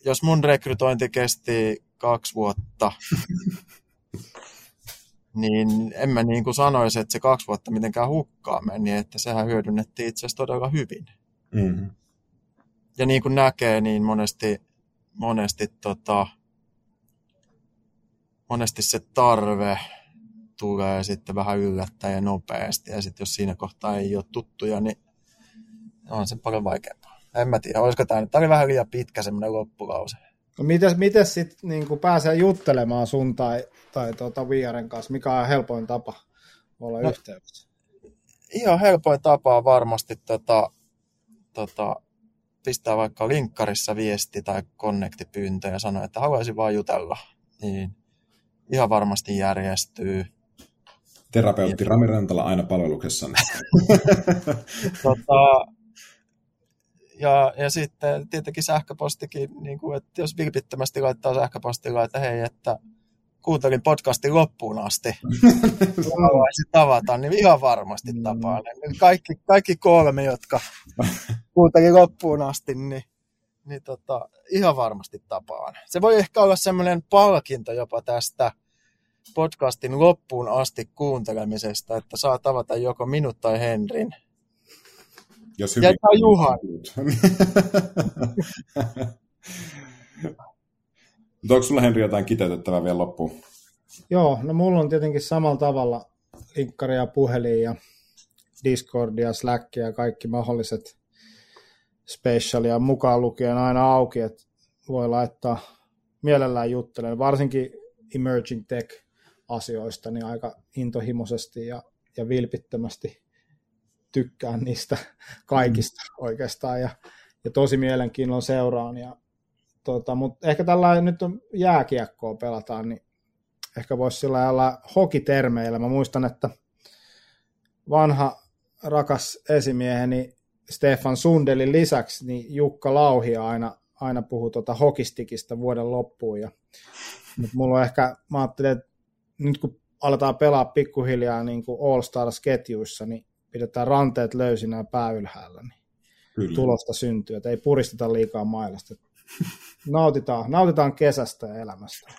jos mun rekrytointi kesti kaksi vuotta, <laughs> niin en mä niin kuin sanoisi, että se kaksi vuotta mitenkään hukkaa meni, että sehän hyödynnettiin itse asiassa todella hyvin. Mm-hmm. Ja niin kuin näkee, niin monesti, monesti, tota, monesti se tarve tulee sitten vähän yllättäen ja nopeasti. Ja sitten jos siinä kohtaa ei ole tuttuja, niin on se paljon vaikeampaa. En mä tiedä, olisiko tämä nyt. Tämä oli vähän liian pitkä semmoinen loppulause. No miten, miten sitten niin pääsee juttelemaan sun tai, tai tuota Viaren kanssa? Mikä on helpoin tapa olla no, yhteydessä? Ihan helpoin tapa on varmasti tota, tota, pistää vaikka linkkarissa viesti tai konnektipyyntö ja sanoo, että haluaisin vaan jutella, niin ihan varmasti järjestyy. Terapeutti Rami Rantala aina palveluksessanne. <laughs> tota, ja, ja sitten tietenkin sähköpostikin, niin kuin, että jos vilpittömästi laittaa sähköpostilla, että hei, että kuuntelin podcastin loppuun asti, <laughs> haluaisin tavata, niin ihan varmasti mm. tapaan. Kaikki, kaikki kolme, jotka <laughs> kuuntelin loppuun asti, niin, niin tota, ihan varmasti tapaan. Se voi ehkä olla semmoinen palkinto jopa tästä podcastin loppuun asti kuuntelemisesta, että saa tavata joko minut tai Henrin. Jos hyvin... Ja Juhan. Mutta onko sulla Henri jotain kiteytettävää vielä loppuun? Joo, no mulla on tietenkin samalla tavalla linkkari ja puhelin ja Discord ja kaikki mahdolliset specialia mukaan lukien aina auki, että voi laittaa mielellään juttelemaan, varsinkin emerging tech asioista, niin aika intohimoisesti ja, ja vilpittömästi tykkään niistä kaikista mm. oikeastaan ja, ja tosi mielenkiinnolla seuraan ja Tota, mutta ehkä tällä nyt on jääkiekkoa pelataan, niin ehkä voisi sillä olla hokitermeillä. Mä muistan, että vanha rakas esimieheni Stefan Sundelin lisäksi, niin Jukka Lauhi aina, aina puhuu tuota hokistikista vuoden loppuun. Ja, mutta mulla on ehkä, mä ajattelin, että nyt kun aletaan pelaa pikkuhiljaa niin kuin All Stars-ketjuissa, niin pidetään ranteet löysinä ja pää ylhäällä, niin Kyllä. tulosta syntyy, että ei puristeta liikaa mailasta nautitaan, nautitaan kesästä ja elämästä.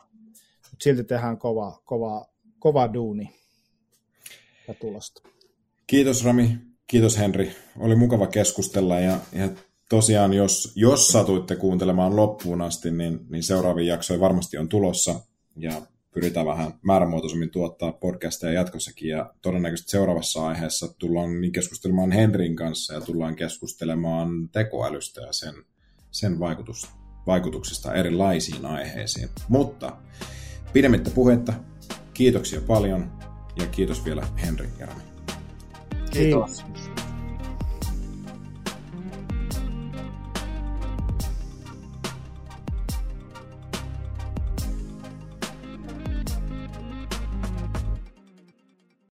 Mutta silti tehdään kova, kova, kova duuni ja tulosta. Kiitos Rami, kiitos Henri. Oli mukava keskustella ja, ja tosiaan jos, jos satuitte kuuntelemaan loppuun asti, niin, niin seuraavia jaksoja varmasti on tulossa ja pyritään vähän määrämuotoisemmin tuottaa podcasteja jatkossakin ja todennäköisesti seuraavassa aiheessa tullaan niin keskustelemaan Henrin kanssa ja tullaan keskustelemaan tekoälystä ja sen, sen vaikutusta vaikutuksista erilaisiin aiheisiin. Mutta pidemmittä puhetta, kiitoksia paljon ja kiitos vielä Henri ja Rami. Kiitos. kiitos.